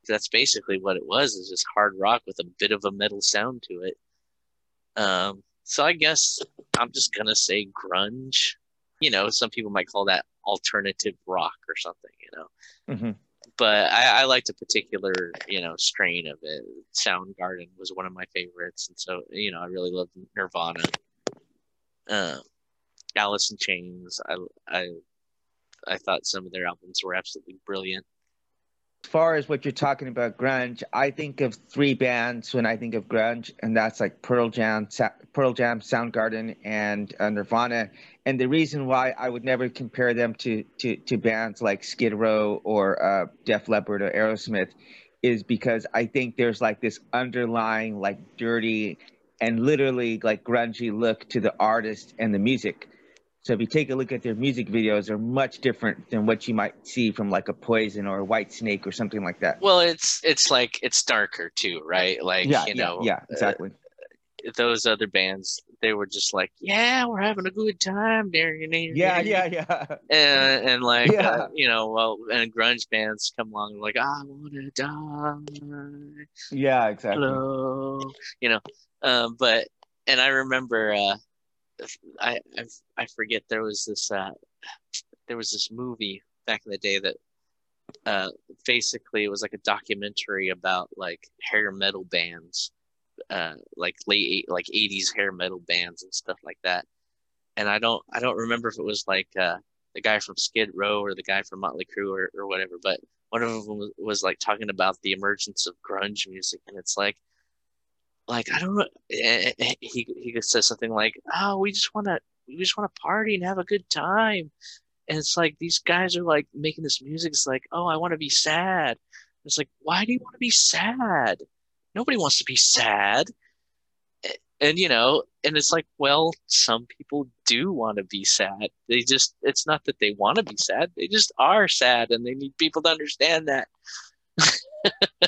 that's basically what it was is just hard rock with a bit of a metal sound to it. Um so i guess i'm just gonna say grunge. You know some people might call that alternative rock or something you know? Hmm but i, I liked a particular you know strain of it. Soundgarden was one of my favorites and so you know i really loved nirvana. Um alice in chains i i i thought some of their albums were absolutely brilliant far as what you're talking about grunge, I think of three bands when I think of grunge, and that's like Pearl Jam, Sa- Pearl Jam, Soundgarden, and uh, Nirvana. And the reason why I would never compare them to to, to bands like Skid Row or uh, Def Leppard or Aerosmith is because I think there's like this underlying like dirty and literally like grungy look to the artist and the music. So if you take a look at their music videos, they're much different than what you might see from like a Poison or a Whitesnake or something like that. Well, it's it's like it's darker too, right? Like yeah, you yeah, know, yeah, exactly. uh, those other bands, they were just like, yeah, we're having a good time there, you know. yeah, yeah, yeah. And, and like Yeah. uh, you know, well, and grunge bands come along and like, I wanna die. Yeah, exactly. hello you know um but and i remember uh I, I forget there was this uh there was this movie back in the day that uh basically it was like a documentary about like hair metal bands uh like late like 80s hair metal bands and stuff like that. And i don't i don't remember if it was like uh the guy from skid row or the guy from motley crue or, or whatever but one of them was, was like talking about the emergence of grunge music and it's like like i don't know eh, eh, he he says something like oh we just want to we just want to party and have a good time. And it's like these guys are like making this music it's like oh i want to be sad. It's like why do you want to be sad? Nobody wants to be sad. Eh, and you know and it's like well some people do want to be sad. They just it's not that they want to be sad they just are sad and they need people to understand that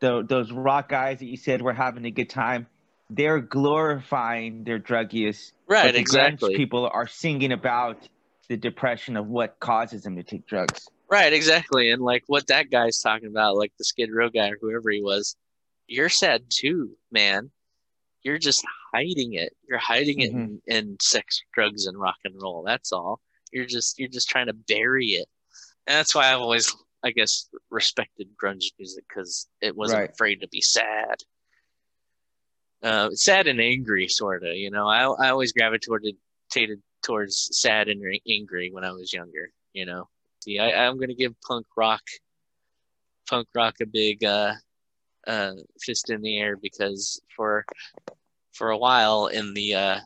Tho- those rock guys that you said were having a good time, they're glorifying their drug use. right the exactly people are singing about the depression of what causes them to take drugs. Right, exactly. And like what that guy's talking about, like the Skid Row guy or whoever he was, you're sad too, man. You're just hiding it. You're hiding it mm-hmm. in, in sex, drugs, and rock and roll. That's all. You're just you're just trying to bury it. And that's why I've always, I guess, respected grunge music because it wasn't Right. afraid to be sad. Uh, sad and angry, sort of. You know, I I always gravitated towards sad and angry when I was younger. You know. See, I, I'm gonna give punk rock, punk rock a big uh, uh, fist in the air because for for a while in the uh,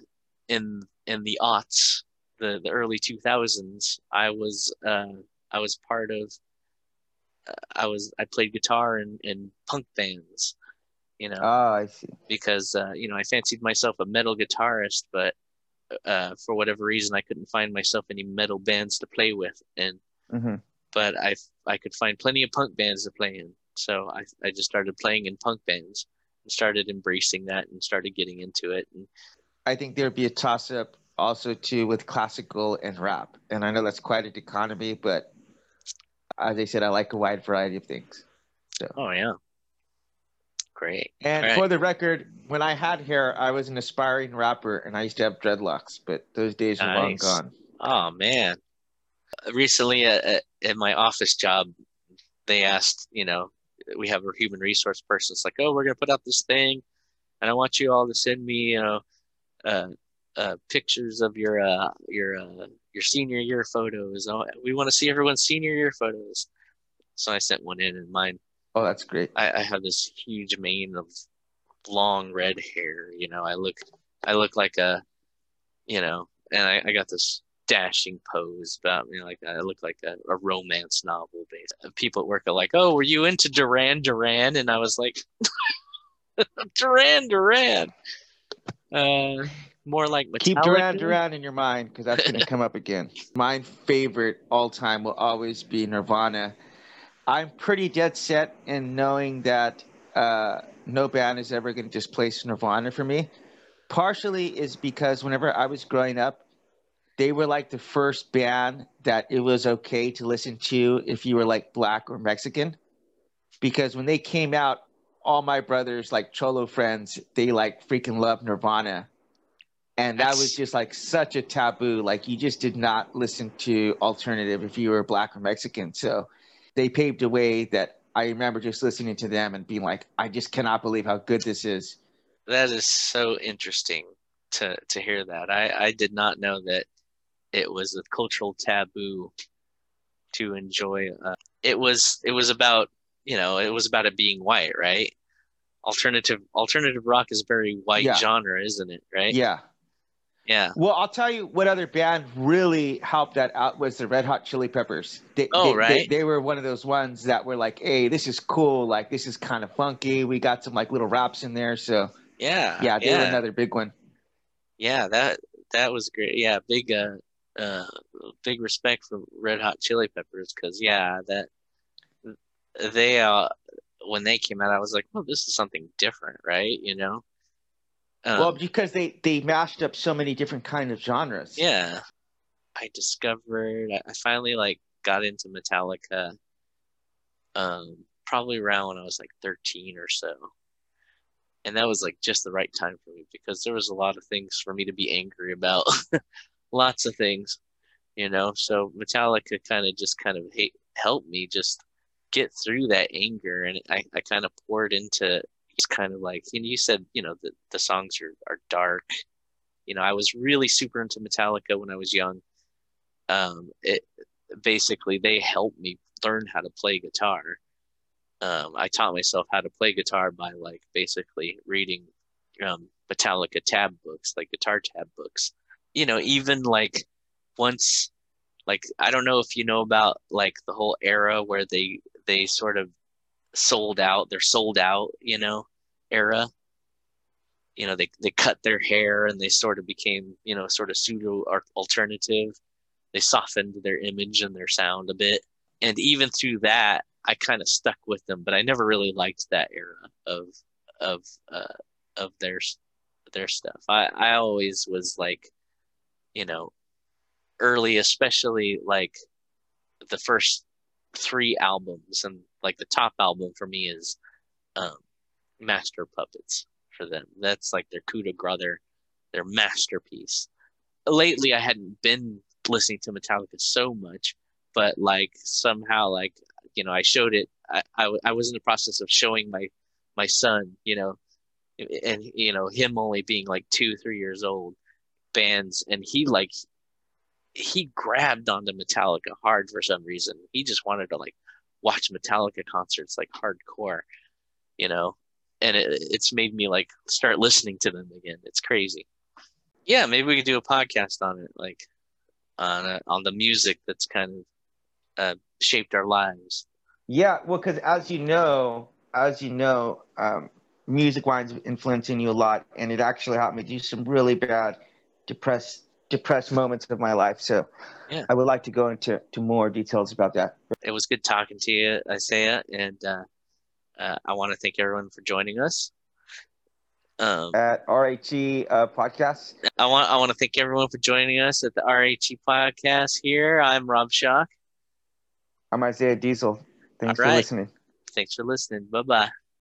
in in the aughts, the the early 2000s, I was uh, I was part of. I was I played guitar in, in punk bands, you know, Oh, I see. because uh, you know I fancied myself a metal guitarist, but uh, for whatever reason I couldn't find myself any metal bands to play with, and hmm but I I could find plenty of punk bands to play in. So I I just started playing in punk bands and started embracing that and started getting into it. And I think there'd be a toss up also too with classical and rap. And I know that's quite a dichotomy, but as I said, I like a wide variety of things. oh yeah, great. And Right. for the record, when I had hair, I was an aspiring rapper and I used to have dreadlocks, but those days are long gone. Oh man, recently at, at, at my office job, they asked, you know, we have a human resource person. It's like, oh, we're gonna put out this thing, and I want you all to send me, you know, uh, uh, pictures of your uh, your uh, your senior year photos. Oh, We want to see everyone's senior year photos. So I sent one in, and mine. Oh, that's great. I, I have this huge mane of long red hair. You know, I look, I look like a, you know, and I, I got this dashing pose about me, like I look like a, a romance novel. Based. People at work are like, "Oh, were you into Duran Duran?" And I was like, "Duran Duran." Uh, more like Metallica. Keep Duran Duran in your mind because that's going to come up again. My favorite all time will always be Nirvana. I'm pretty dead set in knowing that uh, no band is ever going to displace Nirvana for me. Partially is because whenever I was growing up, they were like the first band that it was okay to listen to if you were like black or Mexican. Because when they came out, all my brothers, like Cholo friends, they like freaking loved Nirvana and that was just like such a taboo like you just did not listen to alternative if you were black or mexican so they paved a way that i remember just listening to them and being like i just cannot believe how good this is That is so interesting to to hear that. I I did not know that it was a cultural taboo to enjoy uh, it was it was about you know it was about it being white, right? Alternative alternative rock is a very white Yeah. genre, isn't it? Right? Yeah. Yeah. Well, I'll tell you what other band really helped that out was the Red Hot Chili Peppers. They, Oh, they, they- right. They, were one of those ones that were like, "Hey, this is cool. Like, this is kind of funky. We got some like little raps in there." So Yeah. yeah, they were another big one. Yeah, that that was great. Yeah, big uh uh big respect for Red Hot Chili Peppers because yeah, that they uh when they came out, I was like, well, this is something different, right? You know. Um, well, because they they mashed up so many different kind of genres. yeah, I discovered I, finally like got into Metallica. Um, probably around when I was like thirteen or so. And that was like just the right time for me because there was a lot of things for me to be angry about. Lots of things, you know. So Metallica kind of just kind of hate, helped me just get through that anger. And I, I kind of poured into it's kind of like, you know, you said, you know, the, the songs are, are dark. You know, I was really super into Metallica when I was young. Um, it basically, they helped me learn how to play guitar um, I taught myself how to play guitar by like basically reading um, Metallica tab books, like guitar tab books. You know, even like once, like I don't know if you know about like the whole era where they they sort of sold out, they're sold out, you know, era. You know, they they cut their hair and they sort of became, you know, sort of pseudo alternative. They softened their image and their sound a bit. And even through that, I kind of stuck with them, but I never really liked that era of of uh, of their their stuff. I I always was like, you know, early, especially like the first three albums, and like the top album for me is um, Master Puppets for them. That's like their coup de grace, their their masterpiece. Lately, I hadn't been listening to Metallica so much, but like somehow like you know, I showed it. I, I, I was in the process of showing my my son, you know, and you know him only being like two, three years old, bands, and he like he grabbed onto Metallica hard for some reason. He just wanted to like watch Metallica concerts like hardcore, you know, and it, it's made me like start listening to them again. It's crazy. Yeah, maybe we could do a podcast on it, like on uh, on the music that's kind of uh, shaped our lives. Yeah, well, because as you know, as you know, um, music winds influencing you a lot, and it actually helped me do some really bad, depressed, depressed moments of my life. So, Yeah. I would like to go into to more details about that. It was good talking to you, Isaiah, and uh, uh, I want to thank everyone for joining us. Um, At RHE uh, podcast, I want I want to thank everyone for joining us at the RHE podcast. Here, I'm Rob Shock. I'm Isaiah Diesel. Thanks for listening. Thanks for listening. Bye bye.